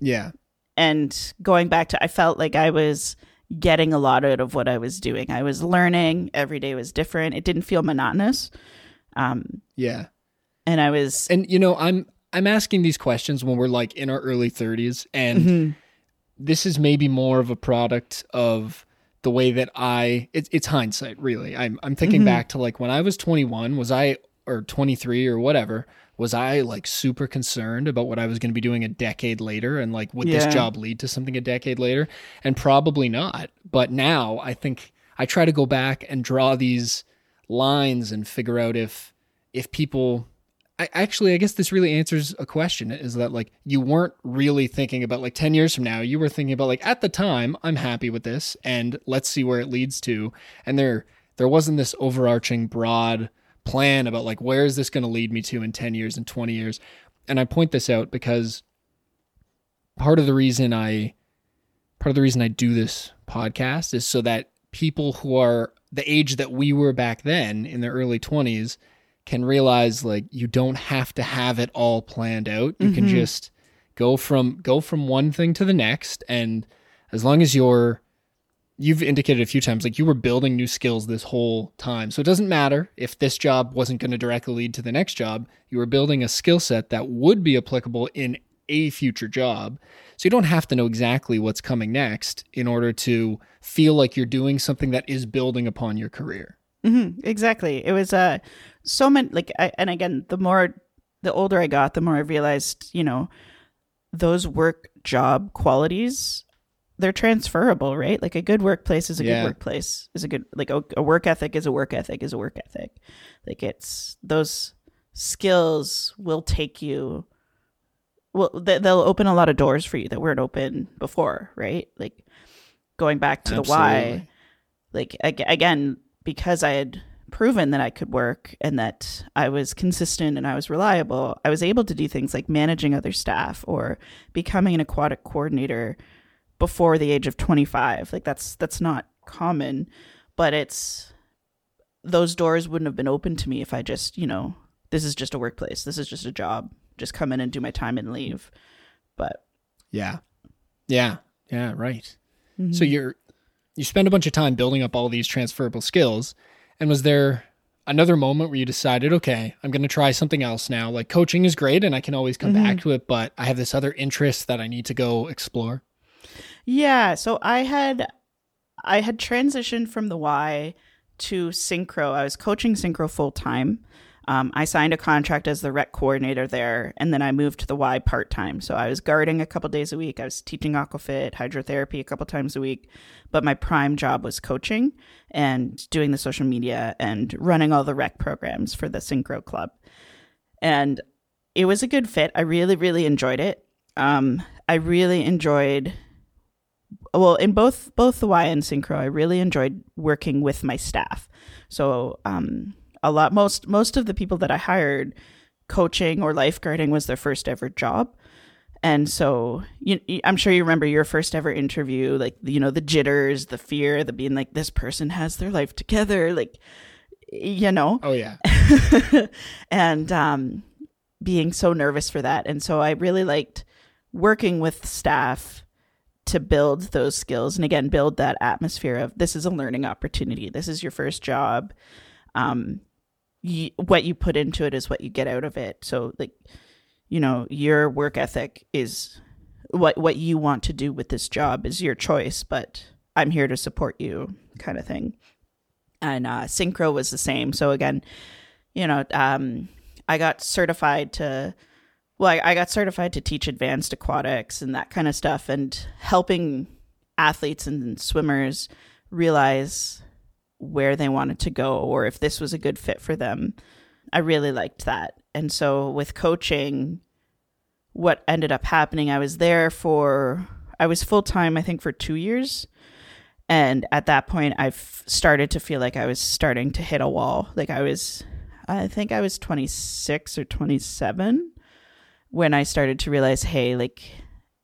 yeah And going back to, I felt like I was getting a lot out of what I was doing. I was learning. Every day was different. It didn't feel monotonous. Um, yeah and I was. and you know i'm i'm asking these questions when we're like in our early 30s and Mhm. this is maybe more of a product of the way that I it's it's hindsight really. I'm I'm thinking Mhm. back to like when I was 21, was I or 23 or whatever, was I like super concerned about what I was going to be doing a decade later and like would Yeah. this job lead to something a decade later? And probably not. But now I think I try to go back and draw these lines and figure out if if people I, actually, I guess this really answers a question is that like you weren't really thinking about like 10 years from now, you were thinking about like at the time, I'm happy with this and let's see where it leads to. And there there wasn't this overarching broad plan about like where is this going to lead me to in 10 years and 20 years. And I point this out because part of the reason I part of the reason I do this podcast is so that people who are the age that we were back then in the early 20s can realize like you don't have to have it all planned out. You can Mhm. just go from go from one thing to the next and as long as you're you've indicated a few times like you were building new skills this whole time. So it doesn't matter if this job wasn't going to directly lead to the next job. You were building a skill set that would be applicable in a future job. So you don't have to know exactly what's coming next in order to feel like you're doing something that is building upon your career. hmm exactly. It was uh, so many like, I, and again, the more the older I got, the more I realized, you know, those work job qualities they're transferable, right? Like a good workplace is a Yeah. good workplace is a good like a, a work ethic is a work ethic is a work ethic. Like it's those skills will take you. Well, they, they'll open a lot of doors for you that weren't open before, right? Like going back to the why like ag- again because i had proven that i could work and that i was consistent and i was reliable i was able to do things like managing other staff or becoming an aquatic coordinator before the age of 25 like that's that's not common but it's those doors wouldn't have been open to me if i just you know this is just a workplace this is just a job just come in and do my time and leave but Yeah. Yeah. Yeah, right. Mm-hmm. So you're you spend a bunch of time building up all these transferable skills. And was there another moment where you decided, okay, I'm going to try something else now? Like coaching is great and I can always come back to it, but I have this other interest that I need to go explore. Yeah, so I had I had transitioned from the Y to Synchro. I was coaching Synchro full time. Um, I signed a contract as the rec coordinator there, and then I moved to the Y part time. So I was guarding a couple days a week. I was teaching aquafit, hydrotherapy a couple times a week, but my prime job was coaching and doing the social media and running all the rec programs for the Synchro Club. And it was a good fit. I really, really enjoyed it. Um, I really enjoyed well in both both the y and synchro i really enjoyed working with my staff so um a lot most most of the people that i hired coaching or lifeguarding was their first ever job and so you, i'm sure you remember your first ever interview like you know the jitters the fear the being like this person has their life together like you know. Oh yeah. [LAUGHS] and um, being so nervous for that. And so I really liked working with staff to build those skills and again build that atmosphere of this is a learning opportunity. This is your first job. Um, what you put into it is what you get out of it. So like, you know, your work ethic is what what you want to do with this job is your choice, but I'm here to support you, kind of thing. And uh, synchro was the same. So again, you know, um, I got certified to, well, I, I got certified to teach advanced aquatics and that kind of stuff, and helping athletes and swimmers realize where they wanted to go or if this was a good fit for them. I really liked that. And so with coaching, what ended up happening, I was there for, I was full time, I think, for two years. And at that point, I started to feel like I was starting to hit a wall. Like I was, I think I was 26 or 27 when I started to realize, hey, like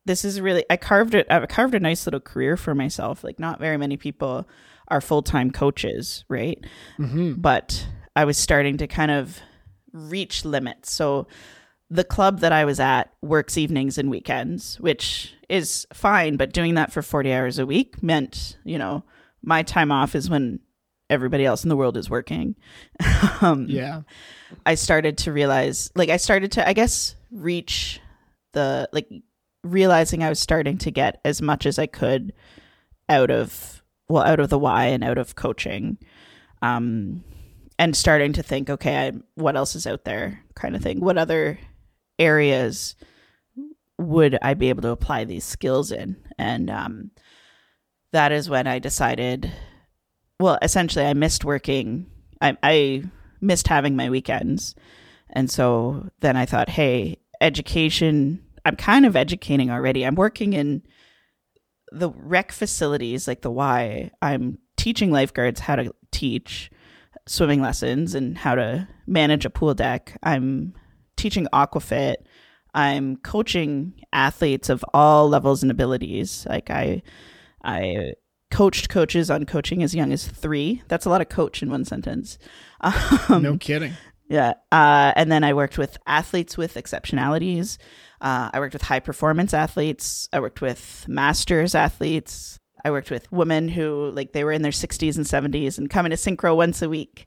this is really, I carved it, I carved a nice little career for myself. Like not very many people are full time coaches, right? Mm-hmm. But I was starting to kind of reach limits. So the club that I was at works evenings and weekends, which is fine, but doing that for 40 hours a week meant, you know, my time off is when everybody else in the world is working. [LAUGHS] um, yeah. I started to realize, like, I started to, I guess, reach the, like, realizing I was starting to get as much as I could out of, well, out of the Y and out of coaching. Um, and starting to think, okay, I, what else is out there, kind of thing. What other areas would I be able to apply these skills in? And um, that is when I decided. Well, essentially, I missed working. I, I missed having my weekends, and so then I thought, hey, education. I'm kind of educating already. I'm working in the rec facilities, like the Y. I'm teaching lifeguards how to teach swimming lessons and how to manage a pool deck. I'm teaching aquafit i'm coaching athletes of all levels and abilities like i i coached coaches on coaching as young as three that's a lot of coach in one sentence um, no kidding yeah uh, and then i worked with athletes with exceptionalities uh, i worked with high performance athletes i worked with masters athletes i worked with women who like they were in their 60s and 70s and coming to synchro once a week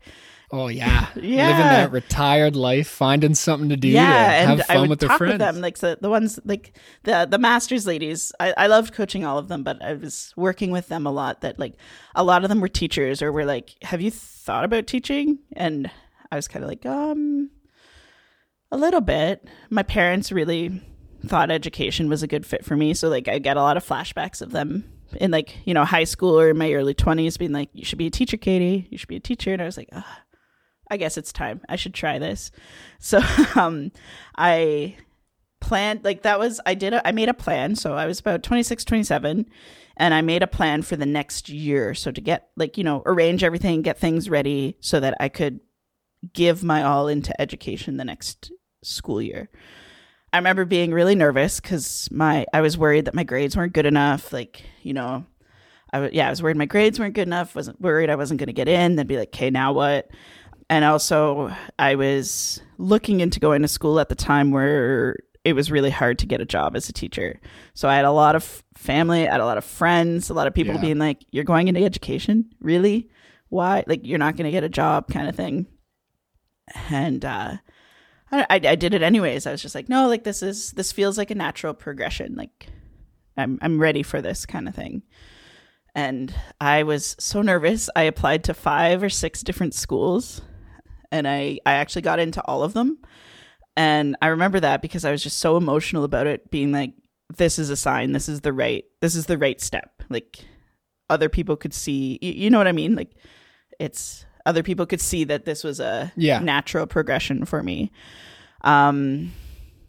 Oh yeah, yeah. Living that retired life, finding something to do. Yeah, to and I would talk with them, like the, the ones like the the masters ladies. I, I loved coaching all of them, but I was working with them a lot. That like a lot of them were teachers, or were like, "Have you thought about teaching?" And I was kind of like, um, a little bit. My parents really thought education was a good fit for me, so like I get a lot of flashbacks of them in like you know high school or in my early 20s being like you should be a teacher katie you should be a teacher and i was like Ugh I guess it's time. I should try this. [LAUGHS] So um, I planned like that was I did a, I made a plan. So I was about 26, 27 and I made a plan for the next year. So to get like, you know, arrange everything, get things ready so that I could give my all into education the next school year. I remember being really nervous cuz my I was worried that my grades weren't good enough, like, you know, I yeah, I was worried my grades weren't good enough, wasn't worried I wasn't going to get in, then be like, "Okay, now what?" and also I was looking into going to school at the time where it was really hard to get a job as a teacher. So I had a lot of family, I had a lot of friends, a lot of people yeah. being like, "You're going into education, really? Why? Like you're not going to get a job, kind of thing." And uh, I, I did it anyways. I was just like, "No, like this is this feels like a natural progression. Like I'm I'm ready for this kind of thing." And I was so nervous. I applied to five or six different schools and I I actually got into all of them. And I remember that because I was just so emotional about it being like this is a sign, this is the right this is the right step. Like other people could see you, you know what I mean? Like it's other people could see that this was a yeah. natural progression for me. Um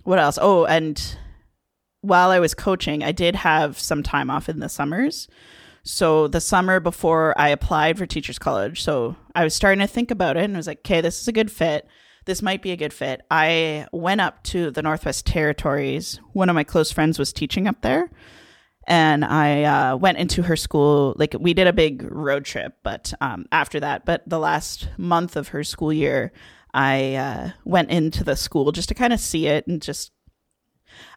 what else? Oh, and while I was coaching, I did have some time off in the summers. So the summer before I applied for teachers college, so I was starting to think about it and I was like, okay, this is a good fit. This might be a good fit. I went up to the Northwest Territories. One of my close friends was teaching up there. And I uh, went into her school. Like we did a big road trip, but um, after that, but the last month of her school year, I uh, went into the school just to kind of see it and just.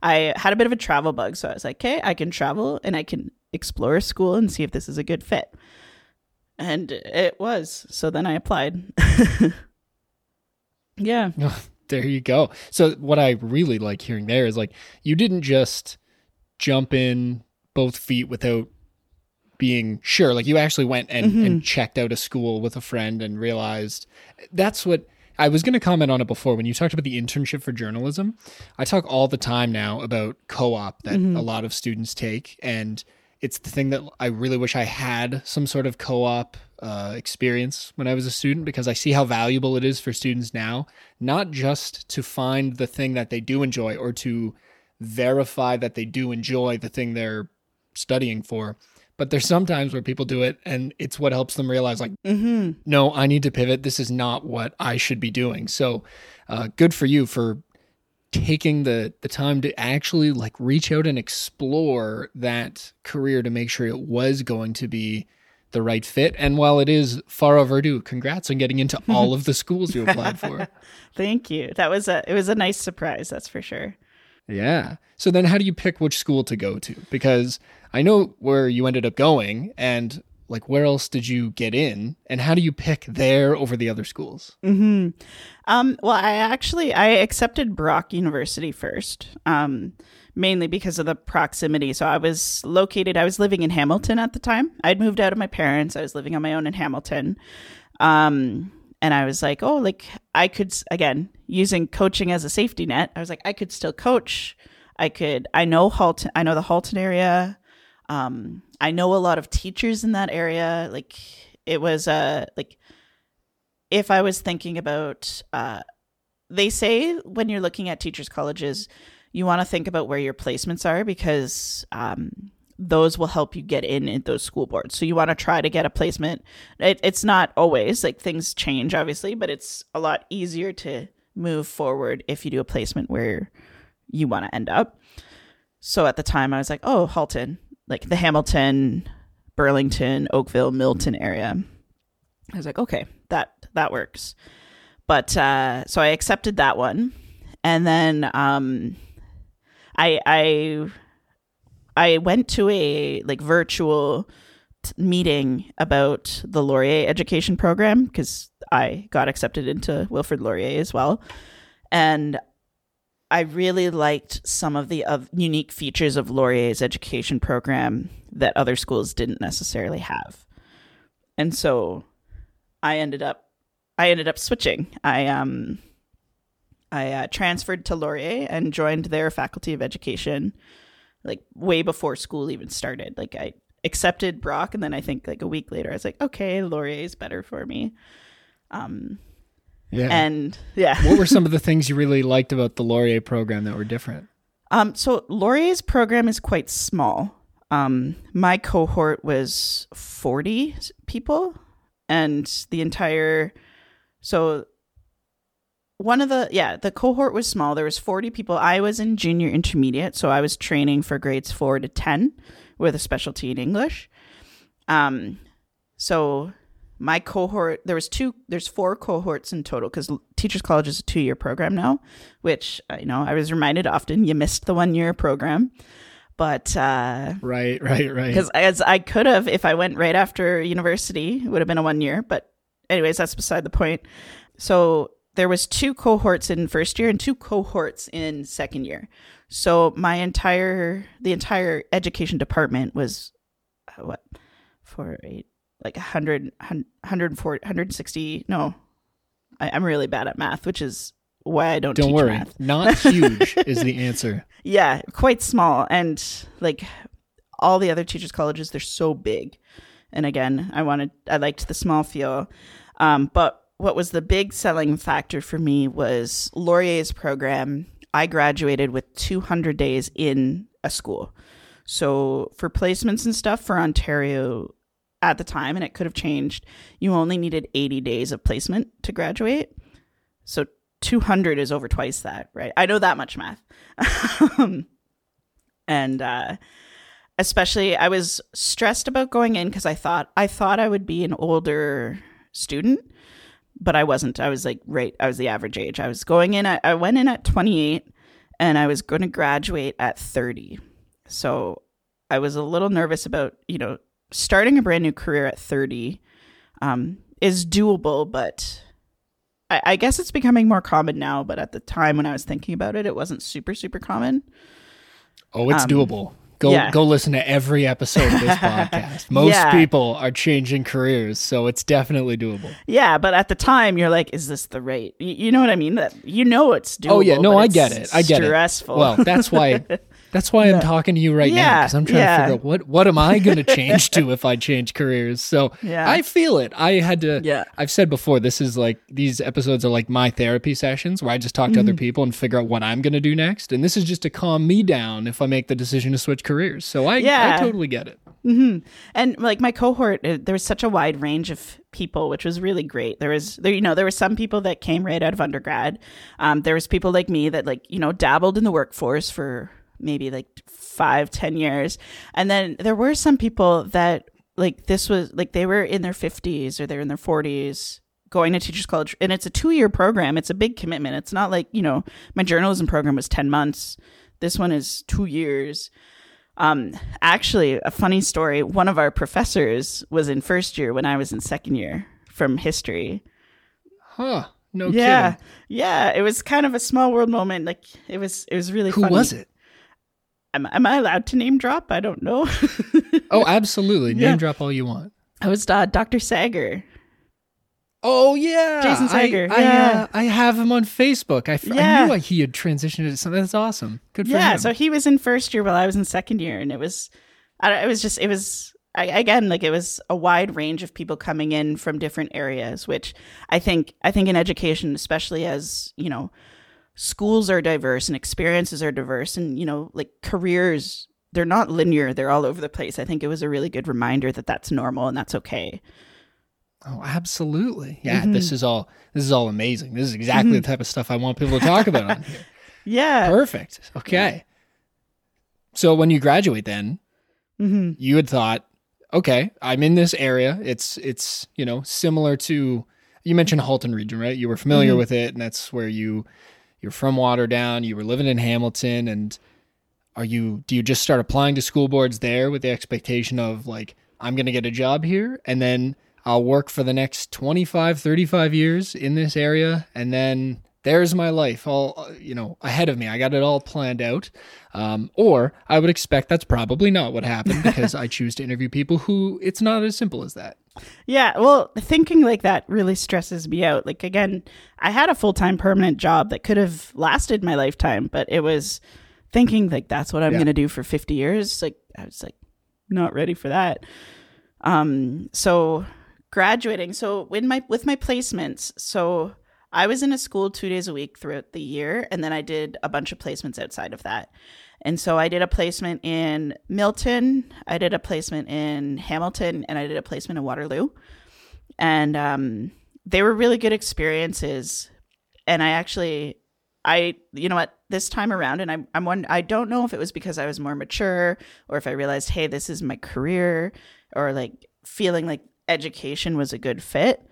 I had a bit of a travel bug, so I was like, "Okay, I can travel and I can explore school and see if this is a good fit." And it was. So then I applied. [LAUGHS] yeah. [LAUGHS] there you go. So what I really like hearing there is like you didn't just jump in both feet without being sure. Like you actually went and, mm-hmm. and checked out a school with a friend and realized that's what I was going to comment on it before when you talked about the internship for journalism. I talk all the time now about co op that mm-hmm. a lot of students take. And it's the thing that I really wish I had some sort of co op uh, experience when I was a student because I see how valuable it is for students now, not just to find the thing that they do enjoy or to verify that they do enjoy the thing they're studying for. But there's sometimes where people do it and it's what helps them realize, like, mm-hmm. no, I need to pivot. This is not what I should be doing. So, uh, good for you for taking the the time to actually like reach out and explore that career to make sure it was going to be the right fit. And while it is far overdue, congrats on getting into all of the [LAUGHS] schools you applied for. Thank you. That was a it was a nice surprise, that's for sure. Yeah. So then how do you pick which school to go to? Because I know where you ended up going and like where else did you get in and how do you pick there over the other schools? Hmm um, well i actually i accepted brock university first um, mainly because of the proximity. So i was located i was living in hamilton at the time. I'd moved out of my parents. I was living on my own in hamilton. Um, and i was like oh like i could again using coaching as a safety net i was like i could still coach. I could i know halton i know the halton area um, I know a lot of teachers in that area. Like it was uh like if I was thinking about uh they say when you're looking at teachers colleges, you want to think about where your placements are because um those will help you get in at those school boards. So you want to try to get a placement. It, it's not always like things change, obviously, but it's a lot easier to move forward if you do a placement where you want to end up. So at the time, I was like, oh, Halton, like the Hamilton, Burlington, Oakville, Milton area. I was like, okay, that that works. But uh, so I accepted that one, and then um, I I I went to a like virtual t- meeting about the Laurier education program because I got accepted into Wilfrid Laurier as well, and I really liked some of the unique features of Laurier's education program that other schools didn't necessarily have. And so I ended up I ended up switching. I um I uh, transferred to Laurier and joined their faculty of education like way before school even started. Like I accepted Brock and then I think like a week later I was like, okay, Laurier is better for me. Um yeah. And yeah. what were some of the [LAUGHS] things you really liked about the Laurier program that were different? Um, so Laurier's program is quite small. Um, my cohort was 40 people and the entire so one of the yeah the cohort was small there was 40 people i was in junior intermediate so i was training for grades 4 to 10 with a specialty in english um so my cohort there was two there's four cohorts in total because teachers college is a two-year program now which uh, you know i was reminded often you missed the one year program. But uh right right right. because as i could have if i went right after university it would have been a one year but anyways that's beside the point. So there was two cohorts in first year and two cohorts in second year. So my entire the entire education department was uh, what four eight like 100, 140, 160. No, I, am really bad at math, which is why I don't. Don't worry, math. not [LAUGHS] huge is the answer. Yeah, quite small, and like all the other teachers' colleges, they're so big. And again, I wanted, I liked the small feel, um, but what was the big selling factor for me was Laurier's program. I graduated with 200 days in a school. So for placements and stuff for Ontario, at the time, and it could have changed, you only needed 80 days of placement to graduate. So 200 is over twice that, right? I know that much math. and uh, especially I was stressed about going in because I thought I thought I would be an older student, but I wasn't. I was like right. I was the average age. I was going in. At, I went in at 28, and I was going to graduate at 30. So I was a little nervous about you know starting a brand new career at 30 um, is doable, but I, I guess it's becoming more common now. But at the time when I was thinking about it, it wasn't super super common. Oh, it's Um, doable. Go yeah. go listen to every episode of this [LAUGHS] podcast. Most Yeah. people are changing careers, so it's definitely doable. Yeah, but at the time you're like, is this the right? y- You know what I mean? That you know it's doable. Oh yeah, no, I get it. I get stressful. it. Stressful. Well, that's why [LAUGHS] that's why I'm talking to you right now because I'm trying yeah. to figure out what what am I going [LAUGHS] to change to if I change careers. So Yeah. I feel it. I had to. Yeah. I've said before, this is like these episodes are like my therapy sessions where I just talk to Mm-hmm. other people and figure out what I'm going to do next. And this is just to calm me down if I make the decision to switch careers. So I, Yeah. I totally get it. and like my cohort, there was such a wide range of people, which was really great. There was there, you know, there were some people that came right out of undergrad. Um, there was people like me that like you know dabbled in the workforce for maybe like five, ten years, and then there were some people that like this was like they were in their fifties or they're in their forties going to teachers college and it's a two year program it's a big commitment it's not like you know my journalism program was 10 months this one is two years um, actually, a funny story. One of our professors was in first year when I was in second year from history. Huh. No yeah, kidding. yeah. It was kind of a small world moment. Like it was, it was really. Who funny. was it? Am, am I allowed to name drop? I don't know. [LAUGHS] Oh, absolutely. Name Yeah. drop all you want. I was uh, Dr. Sager. Oh yeah, Jason I- Sager, I, yeah. uh, I have him on Facebook. I, f- I Yeah. knew he had transitioned to something. That's awesome. Good for Yeah, him. so he was in first year while I was in second year, and it was, I it was just, it was I, again like it was a wide range of people coming in from different areas, which I think I think in education, especially as you know, schools are diverse and experiences are diverse, and you know, like careers. They're not linear. They're all over the place. I think it was a really good reminder that that's normal and that's okay. oh, absolutely. Yeah, Mm-hmm. this is all this is all amazing. This is exactly the type of stuff I want people to talk about on here. [LAUGHS] Yeah. Perfect. Okay. So when you graduate, then hmm you had thought, okay, I'm in this area. It's it's you know similar to you mentioned Halton region, right? You were familiar Mm-hmm. with it, and that's where you you're from Waterdown. You were living in Hamilton, and are you do you just start applying to school boards there with the expectation of like I'm going to get a job here, and then I'll work for the next 25, 35 years in this area, and then there's my life all you know ahead of me. I got it all planned out. Um, or I would expect that's probably not what happened because [LAUGHS] I choose to interview people who it's not as simple as that. Yeah, well, thinking like that really stresses me out. Like again, I had a full-time permanent job that could have lasted my lifetime, but it was thinking like that's what I'm Yeah. going to do for 50 years. Like I was like not ready for that. Um so graduating, so when my with my placements, so I was in a school 2 days a week throughout the year and then I did a bunch of placements outside of that. And so I did a placement in Milton, I did a placement in Hamilton, and I did a placement in Waterloo. And um, they were really good experiences. And I actually, I, you know what, this time around, and I'm, I'm one, I don't know if it was because I was more mature or if I realized, hey, this is my career, or like feeling like education was a good fit.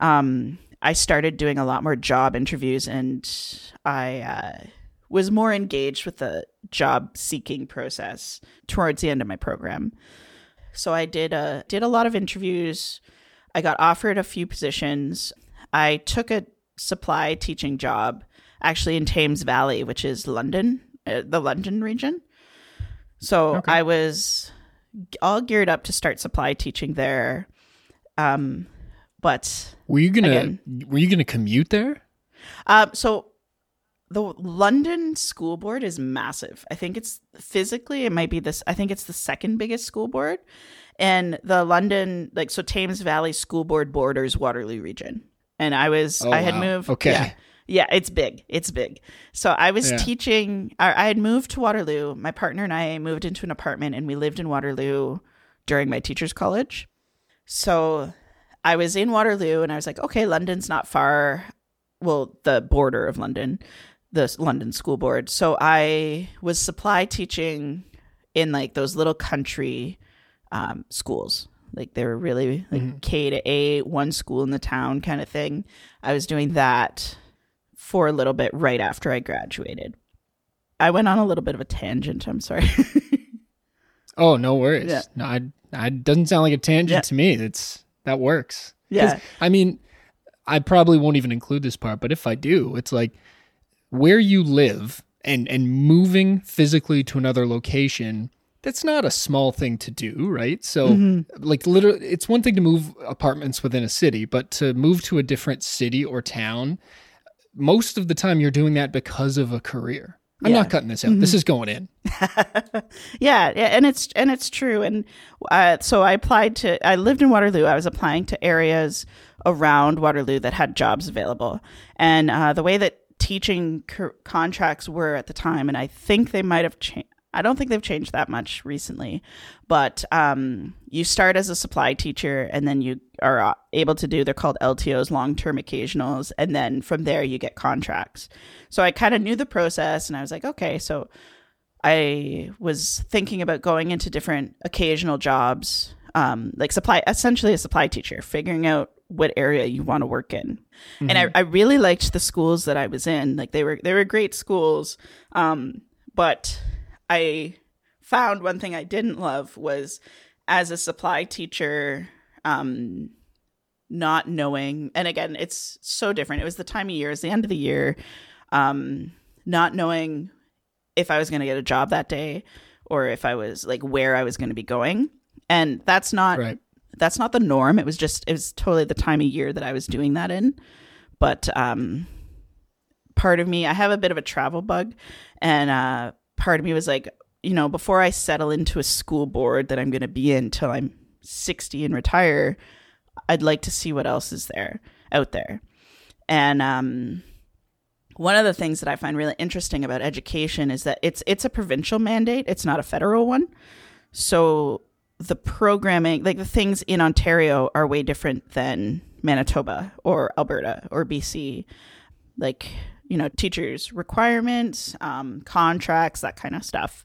Um, I started doing a lot more job interviews, and I uh, was more engaged with the job seeking process towards the end of my program. So I did a did a lot of interviews. I got offered a few positions. I took a supply teaching job actually in Thames Valley, which is London, uh, the London region. So Okay. I was all geared up to start supply teaching there. Um, but Were you gonna Again. Were you gonna commute there? Um, so the London school board is massive. I think it's physically it might be this. I think it's the second biggest school board, and the London like so Thames Valley School Board borders Waterloo region. And I was Oh, I had wow. moved. Okay. Yeah, yeah, it's big. It's big. So I was Yeah. teaching. I, I had moved to Waterloo. My partner and I moved into an apartment, and we lived in Waterloo during my teachers' college. So I was in Waterloo, and I was like, okay, London's not far. Well, the border of London, the London School Board. So I was supply teaching in like those little country um, schools. Like they were really like K to A, one school in the town kind of thing. I was doing that for a little bit right after I graduated. I went on a little bit of a tangent. I'm sorry. [LAUGHS] Oh, no worries. Yeah. No, I, I doesn't sound like a tangent Yeah. to me. It's that works. yeah. I mean, I probably won't even include this part, but if I do, it's like where you live and and moving physically to another location. That's not a small thing to do, right? So, Mm-hmm. like, literally, it's one thing to move apartments within a city, but to move to a different city or town, most of the time you're doing that because of a career. I'm Yeah. not cutting this out. This is going in. [LAUGHS] yeah, yeah, and it's and it's true. And uh, so I applied to. I lived in Waterloo. I was applying to areas around Waterloo that had jobs available. And uh, the way that teaching co- contracts were at the time, and I think they might have changed. I don't think they've changed that much recently, but um, you start as a supply teacher, and then you are uh, able to do. They're called LTOs, long term occasionals, and then from there you get contracts. So I kind of knew the process, and I was like, okay, so I was thinking about going into different occasional jobs, um, like supply, essentially a supply teacher, figuring out what area you want to work in. And I, I really liked the schools that I was in. Like they were they were great schools, um, but I found one thing I didn't love was as a supply teacher, um, not knowing. And again, it's so different. It was the time of year, it's the end of the year, um, not knowing if I was going to get a job that day or if I was like where I was going to be going. And that's not Right. that's not the norm. It was just it was totally the time of year that I was doing that in. But um part of me, I have a bit of a travel bug and uh part of me was like, you know, before I settle into a school board that I'm going to be in till I'm 60 and retire, I'd like to see what else is there out there. And um one of the things that I find really interesting about education is that it's it's a provincial mandate, it's not a federal one. So the programming, like the things in Ontario are way different than Manitoba or Alberta or BC. Like, you know, teachers' requirements, um, contracts, that kind of stuff.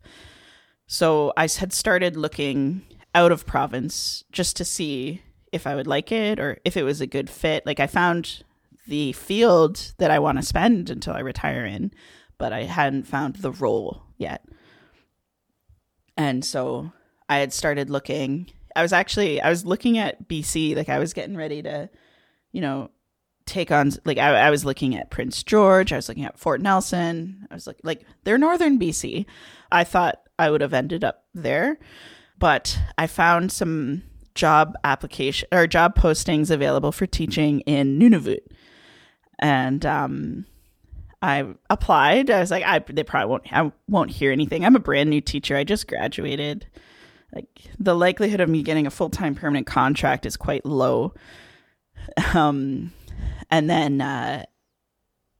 So I had started looking out of province just to see if I would like it or if it was a good fit. Like I found the field that I want to spend until I retire in, but I hadn't found the role yet. And so I had started looking. I was actually I was looking at BC, like I was getting ready to, you know, take on like I, I was looking at Prince George, I was looking at Fort Nelson. I was like like they're northern BC. I thought I would have ended up there, but I found some job application or job postings available for teaching in Nunavut. And um I applied. I was like, I they probably won't. I won't hear anything. I'm a brand new teacher. I just graduated. Like the likelihood of me getting a full time permanent contract is quite low. Um, and then uh,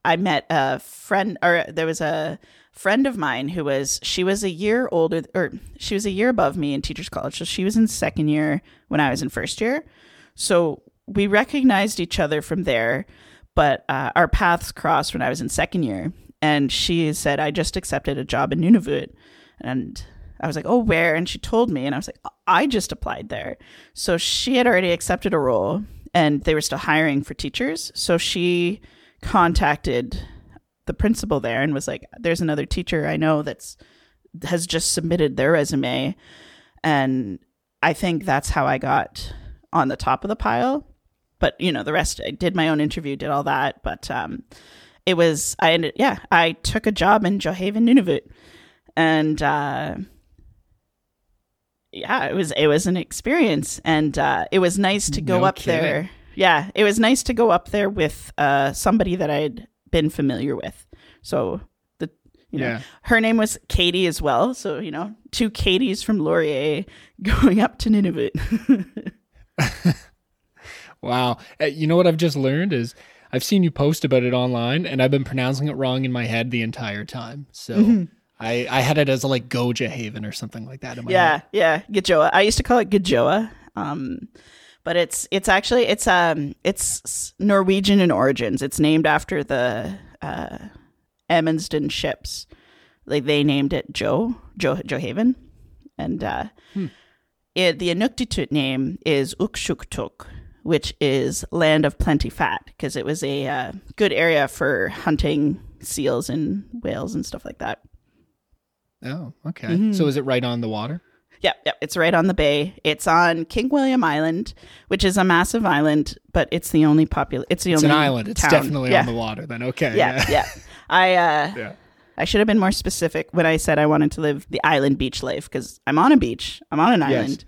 I met a friend, or there was a friend of mine who was she was a year older, or she was a year above me in teachers college. So she was in second year when I was in first year. So we recognized each other from there but uh, our paths crossed when I was in second year. And she said, I just accepted a job in Nunavut. And I was like, oh, where? And she told me. And I was like, I just applied there. So she had already accepted a role and they were still hiring for teachers. So she contacted the principal there and was like, there's another teacher I know that's has just submitted their resume. And I think that's how I got on the top of the pile but you know the rest i did my own interview did all that but um it was i ended yeah i took a job in Gjoa Haven nunavut and uh yeah it was it was an experience and uh it was nice to go No up kidding. there yeah it was nice to go up there with uh somebody that i'd been familiar with so the you know Yeah. her name was katie as well so you know two katies from laurier [LAUGHS] going up to nunavut [LAUGHS] Wow. Uh, You know what I've just learned is I've seen you post about it online and I've been pronouncing it wrong in my head the entire time. So Mm-hmm. I, I had it as a, like Goja Haven or something like that in my Yeah, head. yeah, Gajoa. I used to call it Gajoa. Um, but it's it's actually it's um it's Norwegian in origins. It's named after the uh, Amundsen ships. Like they named it Joe Joe Joe Haven. and uh, it, the Inuktitut name is Uqsuqtuuq, which is land of plenty fat, because it was a uh, good area for hunting seals and whales and stuff like that. Oh, okay. Mm-hmm. So is it right on the water? Yep, yep. It's right on the bay. It's on King William Island, which is a massive island, but it's the only popul. It's the It's only an island. It's town. definitely yeah. on the water then. Okay. Yeah, yeah. I uh, [LAUGHS] Yeah. I should have been more specific when I said I wanted to live the island beach life because I'm on a beach. I'm on an Yes. island,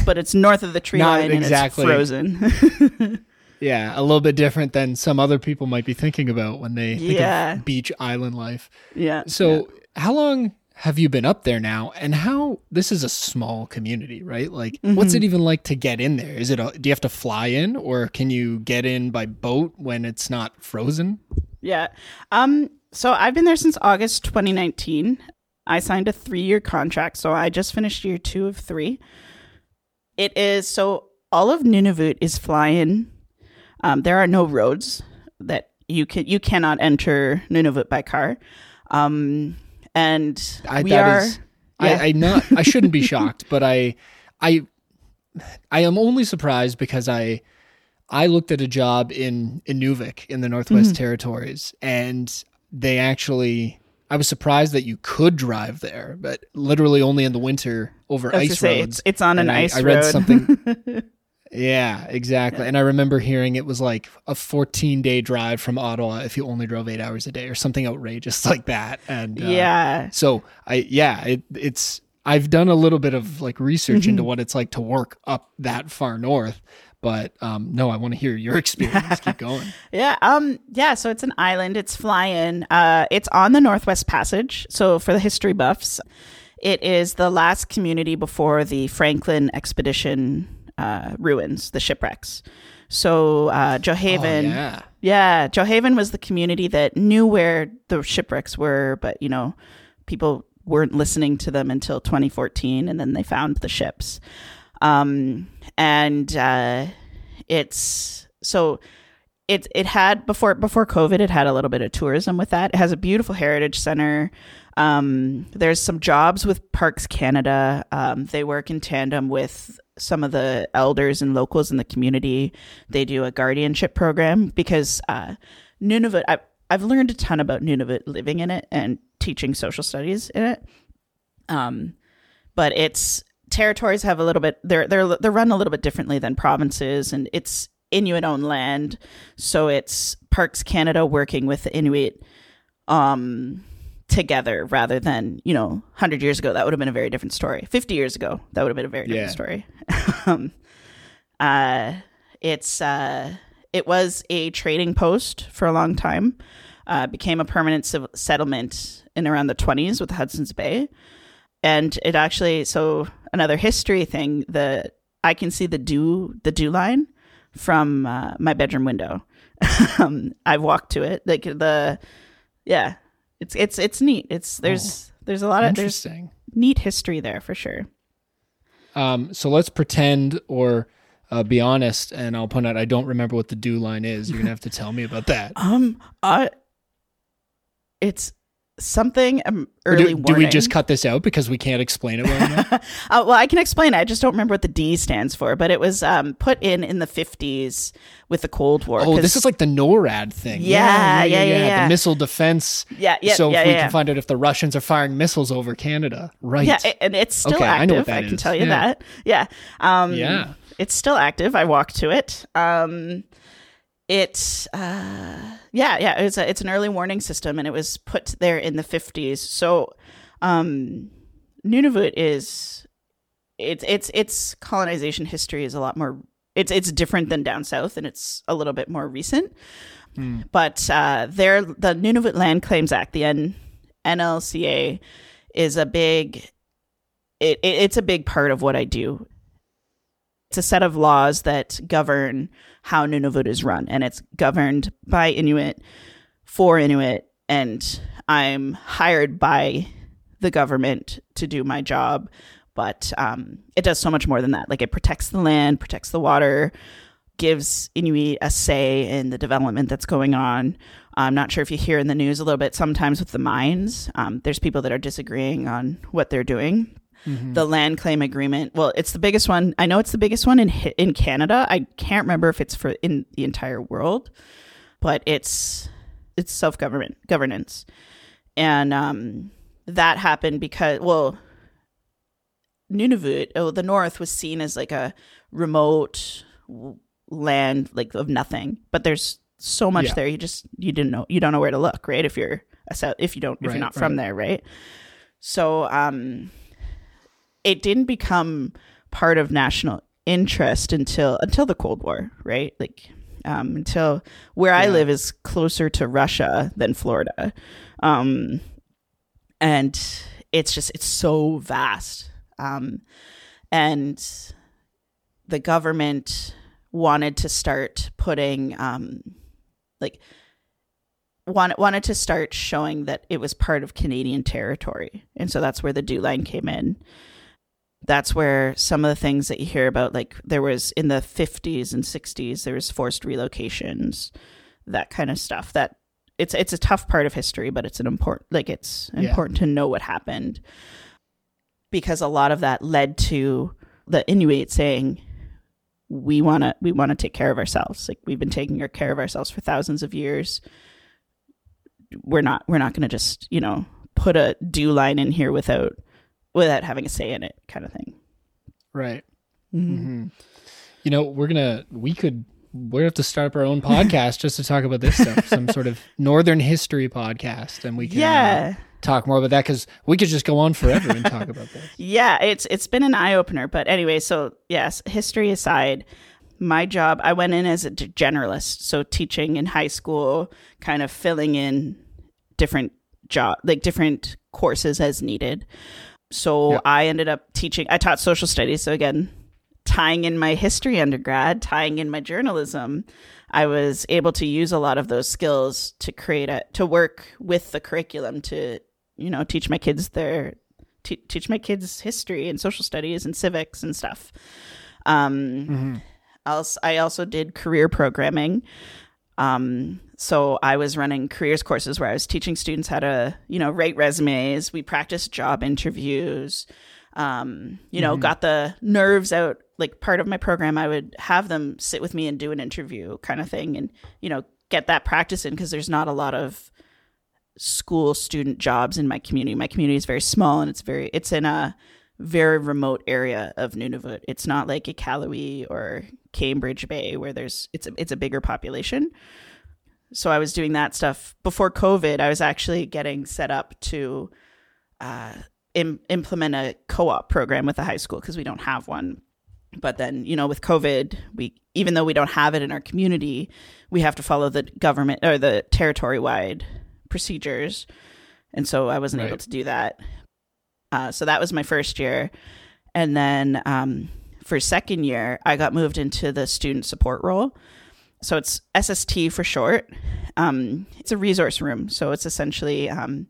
[LAUGHS] but it's north of the tree Not line exactly. and it's frozen. [LAUGHS] Yeah, a little bit different than some other people might be thinking about when they think Yeah. of beach island life. yeah. So, how long have you been up there now? And how this is a small community, right? Like, what's Mm-hmm. it even like to get in there? Is it a, do you have to fly in or can you get in by boat when it's not frozen? Yeah. Um. So I've been there since August 2019. I signed a three-year contract, so I just finished year two of three. It is so all of Nunavut is fly-in. Um, there are no roads that you can you cannot enter Nunavut by car. Um, and I, we are. is- yeah. I, I not I shouldn't be [LAUGHS] shocked, but I I I am only surprised because I I looked at a job in Inuvik in the Northwest Mm-hmm. Territories and they actually I was surprised that you could drive there, but literally only in the winter over ice say, roads. it's, it's on an And I- ice I read road. something- [LAUGHS] Yeah, exactly. And I remember hearing it was like a 14 day drive from Ottawa if you only drove eight hours a day or something outrageous [LAUGHS] like that. And uh, yeah. so I yeah, it, it's I've done a little bit of like research Mm-hmm. into what it's like to work up that far north, but um no, I want to hear your [LAUGHS] experience. Keep going. [LAUGHS] Yeah, um, yeah. So it's an island. It's fly-in. Uh, it's on the Northwest Passage. So for the history buffs, it is the last community before the Franklin expedition uh, ruins, the shipwrecks. So uh, Gjoa Haven, Oh, yeah. yeah, Gjoa Haven was the community that knew where the shipwrecks were, but you know, people weren't listening to them until 2014, and then they found the ships. Um, and uh, it's so it it had before before COVID, it had a little bit of tourism with that. It has a beautiful heritage center. Um, there's some jobs with Parks Canada. Um, they work in tandem with some of the elders and locals in the community. They do a guardianship program because uh, Nunavut. I, I've learned a ton about Nunavut living in it and teaching social studies in it. Um, but it's territories have a little bit they're they're they're run a little bit differently than provinces, and it's Inuit owned land, so it's Parks Canada working with the Inuit um together rather than you know 100 years ago that would have been a very different story. 50 years ago that would have been a very different Yeah. story. [LAUGHS] Um uh it's uh it was a trading post for a long time. Uh became a permanent civil settlement in around the 20s with hudson's bay. And it actually so another history thing the i can see the DEW the DEW line from uh, my bedroom window. [LAUGHS] Um i've walked to it. Like the yeah it's it's it's neat it's there's there's a lot of there's Interesting. neat history there for sure Um so let's pretend or uh, be honest, and I'll point out I don't remember what the DEW line is. You're gonna have to tell me about that. um I, it's something um, early do, do we just cut this out because we can't explain it well enough? [LAUGHS] uh, well, I can explain it. I just don't remember what the D stands for, but it was um, put in in the 50s with the Cold War. Oh, this is like the NORAD thing. Yeah, yeah, yeah, yeah. The missile defense. Yeah, yeah, So yeah, if we yeah. can find out if the Russians are firing missiles over Canada, right? Yeah, and it's still Okay, I know active. what I, that can is. tell you Yeah. that. Yeah. Um, Yeah. It's still active. I walked to it. Um, it, uh, yeah, yeah. It's a, it's an early warning system, and it was put there in the fifties. So, um, Nunavut is it's it's its colonization history is a lot more. It's it's different than down south, and it's a little bit more recent. But uh, there, the Nunavut Land Claims Act, the N- NLCA, is a big. It, it, it's a big part of what I do. It's a set of laws that govern how Nunavut is run, and it's governed by Inuit for Inuit, and I'm hired by the government to do my job. But um, it does so much more than that. Like it protects the land, protects the water, gives Inuit a say in the development that's going on. I'm not sure if you hear in the news a little bit sometimes with the mines. Um, there's people that are disagreeing on what they're doing. The land claim agreement. Well, it's the biggest one. I know it's the biggest one in in Canada. I can't remember if it's for in the entire world, but it's it's self government governance, and um, that happened because well, Nunavut, oh, the North was seen as like a remote land, like of nothing. But there's so much Yeah. there. You just you didn't know you don't know where to look, right? If you're if you don't if Right, you're not from there, right? So um, it didn't become part of national interest until until the Cold War, right? Like um, until where I live is closer to Russia than Florida, um, and it's just it's so vast, um, and the government wanted to start putting um, like wanted wanted to start showing that it was part of Canadian territory, and so that's where the DEW line came in. That's where some of the things that you hear about, like there was in the fifties and sixties, there was forced relocations, that kind of stuff. That it's it's a tough part of history, but it's an important like it's Yeah. important to know what happened because a lot of that led to the Inuit saying, "We want to we want to take care of ourselves. Like we've been taking care of ourselves for thousands of years. We're not we're not going to just you know put a DEW line in here without without having a say in it, kind of thing." Right. Mm-hmm. hmm You know, we're gonna we could we have to start up our own podcast just to talk about this stuff, some sort of [LAUGHS] Northern history podcast, and we can uh, talk more about that because we could just go on forever and talk about this. [LAUGHS] yeah, it's it's been an eye opener. But anyway, so yes, history aside, my job I went in as a generalist, so teaching in high school, kind of filling in different job like different courses as needed. So Yeah. I ended up teaching. I taught social studies. So again, tying in my history undergrad, tying in my journalism, I was able to use a lot of those skills to create a to work with the curriculum to you know teach my kids their te- teach my kids history and social studies and civics and stuff. Um, Mm-hmm. else, I also did career programming. Um, so I was running careers courses where I was teaching students how to, you know, write resumes. We practiced job interviews. Um, you know, got the nerves out. Like part of my program, I would have them sit with me and do an interview kind of thing, and you know, get that practice in because there's not a lot of school student jobs in my community. My community is very small and it's very it's in a very remote area of Nunavut. It's not like Iqaluit or Cambridge Bay where there's it's a it's a bigger population. So I was doing that stuff before COVID. I was actually getting set up to uh, Im- implement a co-op program with the high school because we don't have one. But then, you know, with COVID, we even though we don't have it in our community, we have to follow the government or the territory-wide procedures, and so I wasn't able to do that. Uh, so that was my first year, and then um, for second year, I got moved into the student support role. So it's SST for short. Um, it's a resource room, so it's essentially um,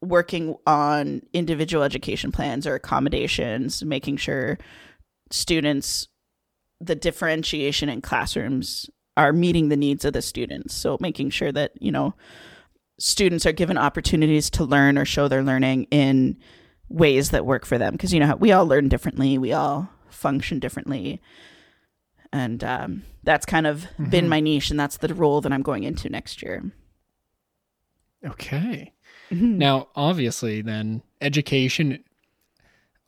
working on individual education plans or accommodations, making sure students the differentiation in classrooms are meeting the needs of the students. So making sure that, you know, students are given opportunities to learn or show their learning in ways that work for them because you know we all learn differently, we all function differently. And um, that's kind of been my niche, and that's the role that I'm going into next year. Okay. Now, obviously, then education.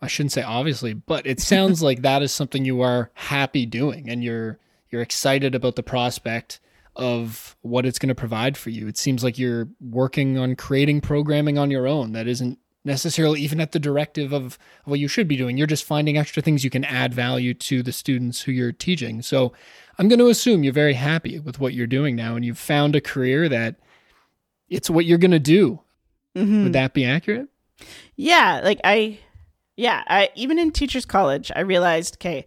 I shouldn't say obviously, but it sounds like that is something you are happy doing, and you're you're excited about the prospect of what it's going to provide for you. It seems like you're working on creating programming on your own that isn't necessarily even at the directive of what you should be doing. You're just finding extra things you can add value to the students who you're teaching. So I'm going to assume you're very happy with what you're doing now, and you've found a career that it's what you're going to do. Mhm. Would that be accurate? Yeah, like I yeah, I even in teachers college, I realized, okay,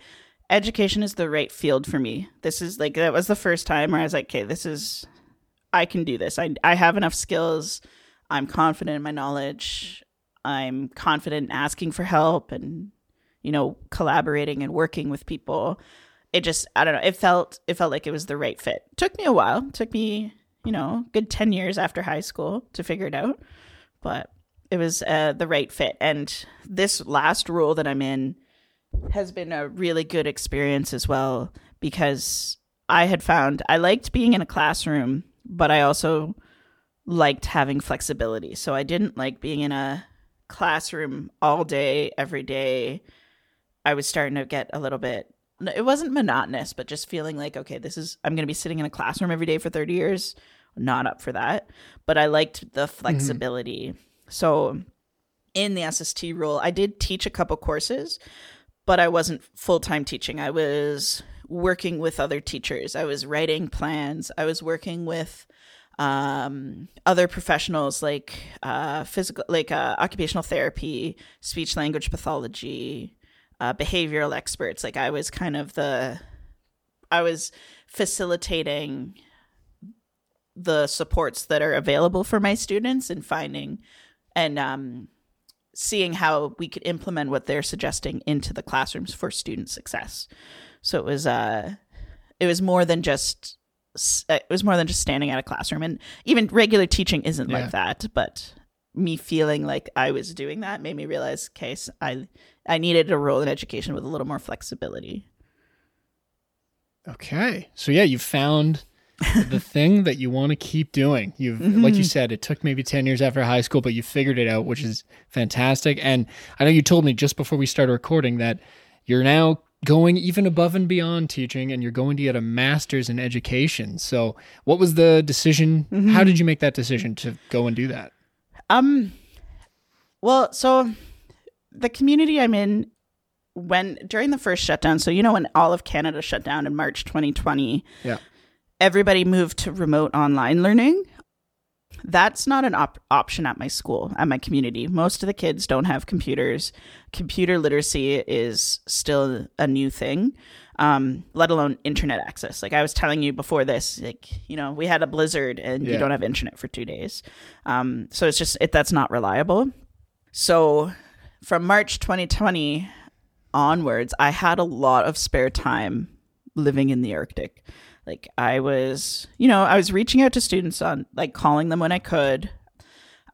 education is the right field for me. This is like that was the first time where I was like, okay, this is I can do this. I I have enough skills. I'm confident in my knowledge. I'm confident in asking for help and you know, collaborating and working with people. It just I don't know, it felt it felt like it was the right fit. Took me a while. Took me, you know, good 10 years after high school to figure it out. But it was uh, the right fit. And this last role that I'm in has been a really good experience as well because I had found I liked being in a classroom, but I also liked having flexibility. So I didn't like being in a classroom all day, every day. I was starting to get a little bit it wasn't monotonous, but just feeling like, okay, this is I'm gonna be sitting in a classroom every day for 30 years. Not up for that. But I liked the flexibility. Mm-hmm. So in the SST role, I did teach a couple courses, but I wasn't full time teaching. I was working with other teachers. I was writing plans. I was working with um, other professionals like uh, physical, like uh, occupational therapy, speech language pathology, uh, behavioral experts. Like I was kind of the, I was facilitating the supports that are available for my students and finding and um, seeing how we could implement what they're suggesting into the classrooms for student success. So it was uh, it was more than just it was more than just standing at a classroom, and even regular teaching isn't yeah. like that. But me feeling like I was doing that made me realize, case I I needed a role in education with a little more flexibility. Okay, so yeah, you found the [LAUGHS] thing that you want to keep doing. You've, mm-hmm. like you said, it took maybe 10 years after high school, but you figured it out, which is fantastic. And I know you told me just before we started recording that you're now going even above and beyond teaching and you're going to get a master's in education. So, what was the decision? Mm-hmm. How did you make that decision to go and do that? Um, well, so the community I'm in when during the first shutdown, so you know when all of Canada shut down in March 2020. Yeah everybody moved to remote online learning. That's not an op- option at my school, at my community. Most of the kids don't have computers. Computer literacy is still a new thing, um, let alone internet access. Like I was telling you before this, like, you know, we had a blizzard and yeah. you don't have internet for two days. Um, so it's just, it, that's not reliable. So from March 2020 onwards, I had a lot of spare time living in the Arctic. Like I was, you know, I was reaching out to students on like calling them when I could.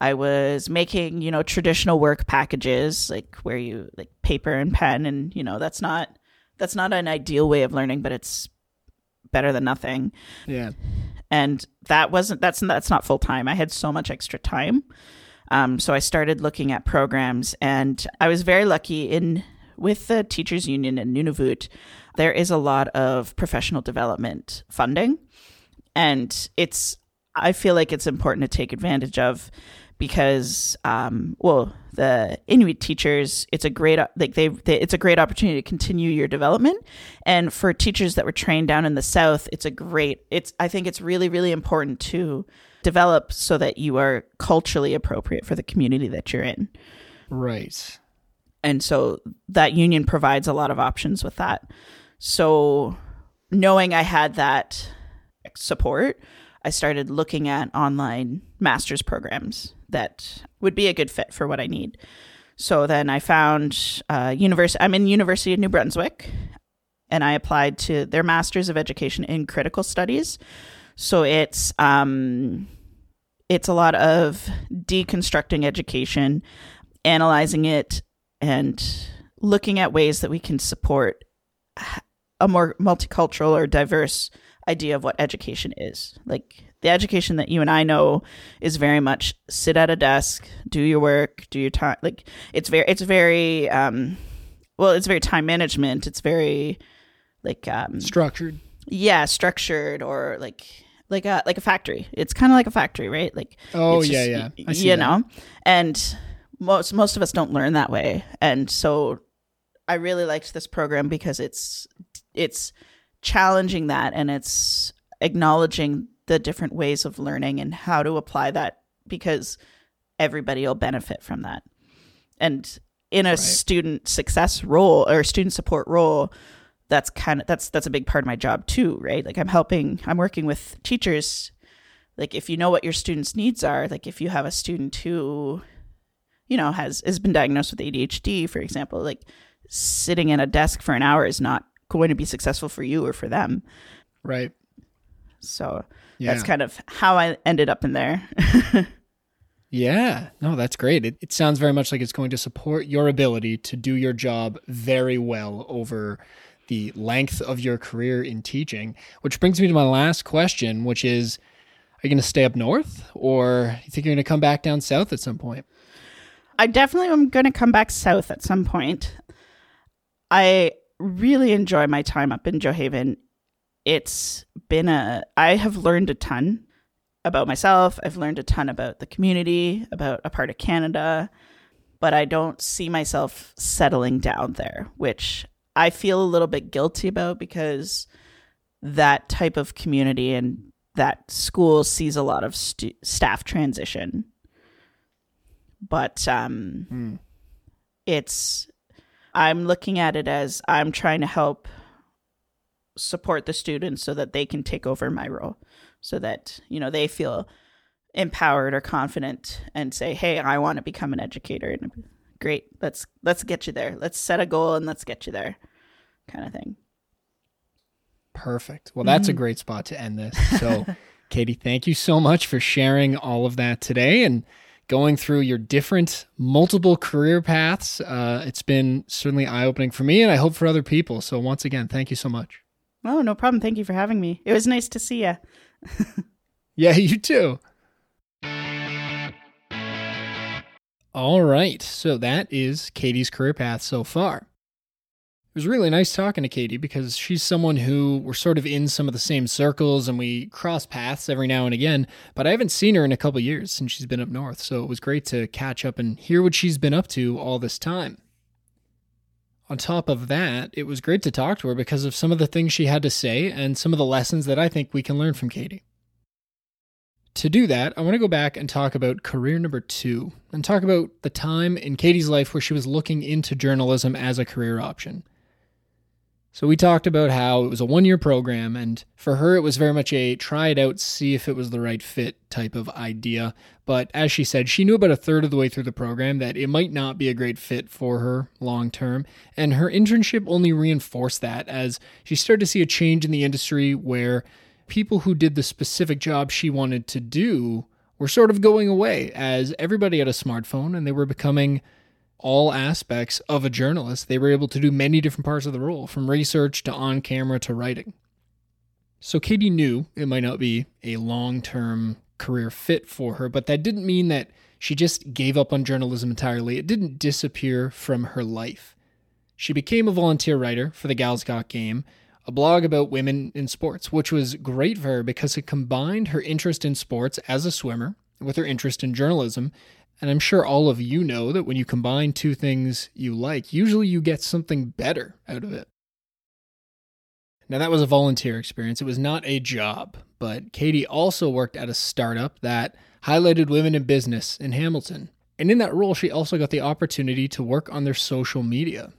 I was making, you know, traditional work packages like where you like paper and pen and, you know, that's not that's not an ideal way of learning, but it's better than nothing. Yeah. And that wasn't that's that's not full time. I had so much extra time. Um, so I started looking at programs and I was very lucky in with the teachers union in Nunavut there is a lot of professional development funding. And it's, I feel like it's important to take advantage of because, um, well, the Inuit teachers, it's a great, like they, they, it's a great opportunity to continue your development. And for teachers that were trained down in the South, it's a great, it's, I think it's really, really important to develop so that you are culturally appropriate for the community that you're in. Right. And so that union provides a lot of options with that. So, knowing I had that support, I started looking at online master's programs that would be a good fit for what I need. So then I found uh, university. I'm in University of New Brunswick, and I applied to their Masters of Education in Critical Studies. So it's um, it's a lot of deconstructing education, analyzing it, and looking at ways that we can support a more multicultural or diverse idea of what education is. Like the education that you and I know is very much sit at a desk, do your work, do your time. Like it's very, it's very, um, well, it's very time management. It's very like um, structured. Yeah, structured or like like a like a factory. It's kind of like a factory, right? Like oh yeah, yeah, you that. know, and most most of us don't learn that way, and so I really liked this program because it's it's challenging that and it's acknowledging the different ways of learning and how to apply that because everybody will benefit from that. And in a right. student success role or student support role, that's kind of that's that's a big part of my job too, right? Like I'm helping I'm working with teachers like if you know what your students needs are, like if you have a student who you know has has been diagnosed with ADHD, for example, like sitting in a desk for an hour is not going to be successful for you or for them. Right. So yeah. that's kind of how I ended up in there. [LAUGHS] Yeah, no, that's great. It, it sounds very much like it's going to support your ability to do your job very well over the length of your career in teaching. Which brings me to my last question, which is Are you going to stay up north or you think you're going to come back down south at some point? I definitely am going to come back south at some point. I really enjoy my time up in Gjoa Haven. It's been a, I have learned a ton about myself. I've learned a ton about the community, about a part of Canada, but I don't see myself settling down there, which I feel a little bit guilty about because that type of community and that school sees a lot of stu- staff transition. But um, Hmm. it's, I'm looking at it as I'm trying to help support the students so that they can take over my role so that you know they feel empowered or confident and say hey i want to become an educator and great let's let's get you there let's set a goal and let's get you there kind of thing Perfect. Well, that's a mm-hmm. great spot to end this. So, [LAUGHS] Katie, thank you so much for sharing all of that today and going through your different multiple career paths. Uh, it's been certainly eye opening for me and I hope for other people. So, once again, thank you so much. oh no problem thank you for having me it was nice to see you [LAUGHS] Yeah, [LAUGHS] you too. All right. So that is Katie's career path so far. It was really nice talking to Katie because she's someone who we're sort of in some of the same circles and we cross paths every now and again, but I haven't seen her in a couple years since she's been up north. So it was great to catch up and hear what she's been up to all this time. On top of that, it was great to talk to her because of some of the things she had to say and some of the lessons that I think we can learn from Katie. To do that, I want to go back and talk about career number two and talk about the time in Katie's life where she was looking into journalism as a career option. So, we talked about how it was a one year program, and for her, it was very much a try it out, see if it was the right fit type of idea. But as she said, she knew about a third of the way through the program that it might not be a great fit for her long term. And her internship only reinforced that as she started to see a change in the industry where people who did the specific job she wanted to do were sort of going away as everybody had a smartphone and they were becoming all aspects of a journalist. They were able to do many different parts of the role, from research to on camera to writing. So Katie knew it might not be a long term career fit for her, but that didn't mean that she just gave up on journalism entirely. It didn't disappear from her life. She became a volunteer writer for the Gals Got Game, a blog about women in sports, which was great for her because it combined her interest in sports as a swimmer with her interest in journalism. And I'm sure all of you know that when you combine two things you like, usually you get something better out of it. Now, that was a volunteer experience. It was not a job, but Katie also worked at a startup that highlighted women in business in Hamilton. And in that role, she also got the opportunity to work on their social media.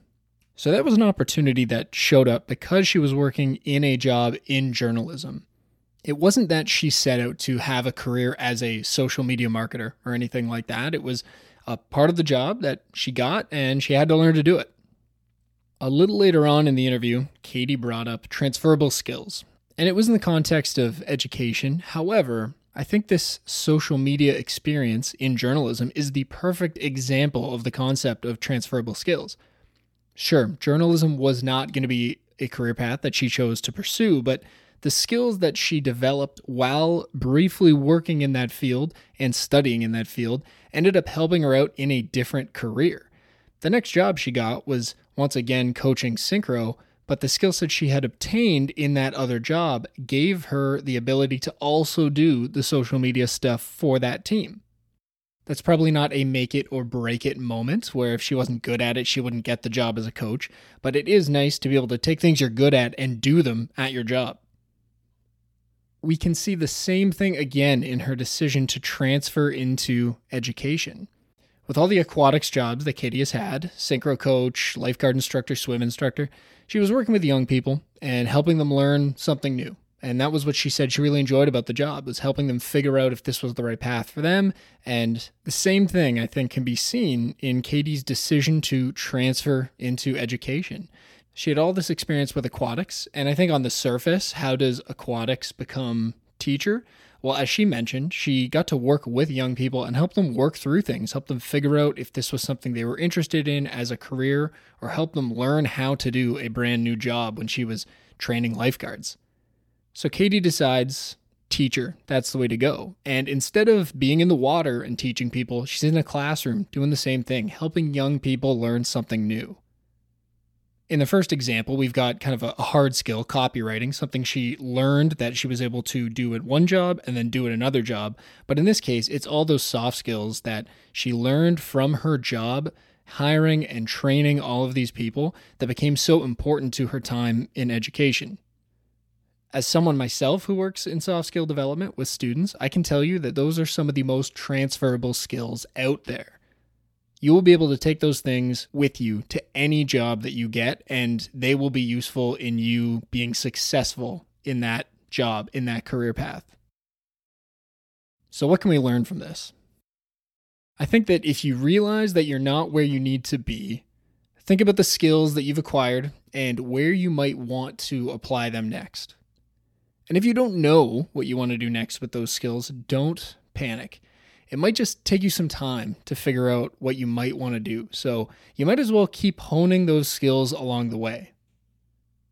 So that was an opportunity that showed up because she was working in a job in journalism. It wasn't that she set out to have a career as a social media marketer or anything like that. It was a part of the job that she got and she had to learn to do it. A little later on in the interview, Katie brought up transferable skills, and it was in the context of education. However, I think this social media experience in journalism is the perfect example of the concept of transferable skills. Sure, journalism was not going to be a career path that she chose to pursue, but the skills that she developed while briefly working in that field and studying in that field ended up helping her out in a different career. The next job she got was once again coaching synchro, but the skill set she had obtained in that other job gave her the ability to also do the social media stuff for that team. That's probably not a make it or break it moment where if she wasn't good at it, she wouldn't get the job as a coach, but it is nice to be able to take things you're good at and do them at your job. We can see the same thing again in her decision to transfer into education. With all the aquatics jobs that Katie has had synchro coach, lifeguard instructor, swim instructor she was working with young people and helping them learn something new. And that was what she said she really enjoyed about the job was helping them figure out if this was the right path for them. And the same thing I think can be seen in Katie's decision to transfer into education. She had all this experience with aquatics, and I think on the surface, how does aquatics become teacher. Well, as she mentioned, she got to work with young people and help them work through things, help them figure out if this was something they were interested in as a career, or help them learn how to do a brand new job when she was training lifeguards. So Katie decides, teacher, that's the way to go. And instead of being in the water and teaching people, she's in a classroom doing the same thing, helping young people learn something new. In the first example, we've got kind of a hard skill, copywriting, something she learned that she was able to do at one job and then do at another job. But in this case, it's all those soft skills that she learned from her job, hiring and training all of these people that became so important to her time in education. As someone myself who works in soft skill development with students, I can tell you that those are some of the most transferable skills out there you will be able to take those things with you to any job that you get, and they will be useful in you being successful in that job, in that career path. So, what can we learn from this? I think that if you realize that you're not where you need to be, think about the skills that you've acquired and where you might want to apply them next. And if you don't know what you want to do next with those skills, don't panic it might just take you some time to figure out what you might want to do. So you might as well keep honing those skills along the way.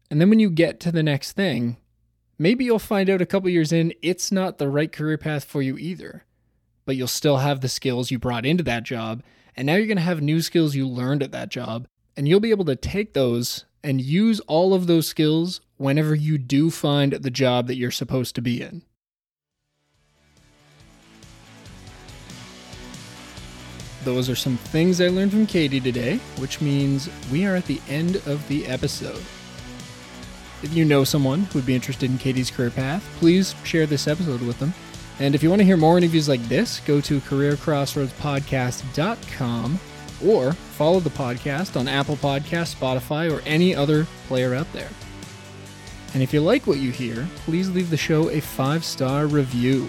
And then when you get to the next thing, maybe you'll find out a couple years in it's not the right career path for you either. But you'll still have the skills you brought into that job. And now you're going to have new skills you learned at that job. And you'll be able to take those and use all of those skills whenever you do find the job that you're supposed to be in. Those are some things I learned from Katie today, which means we are at the end of the episode. If you know someone who would be interested in Katie's career path, please share this episode with them. And if you want to hear more interviews like this, go to careercrossroadspodcast.com or follow the podcast on Apple Podcasts, Spotify, or any other player out there. And if you like what you hear, please leave the show a five star review.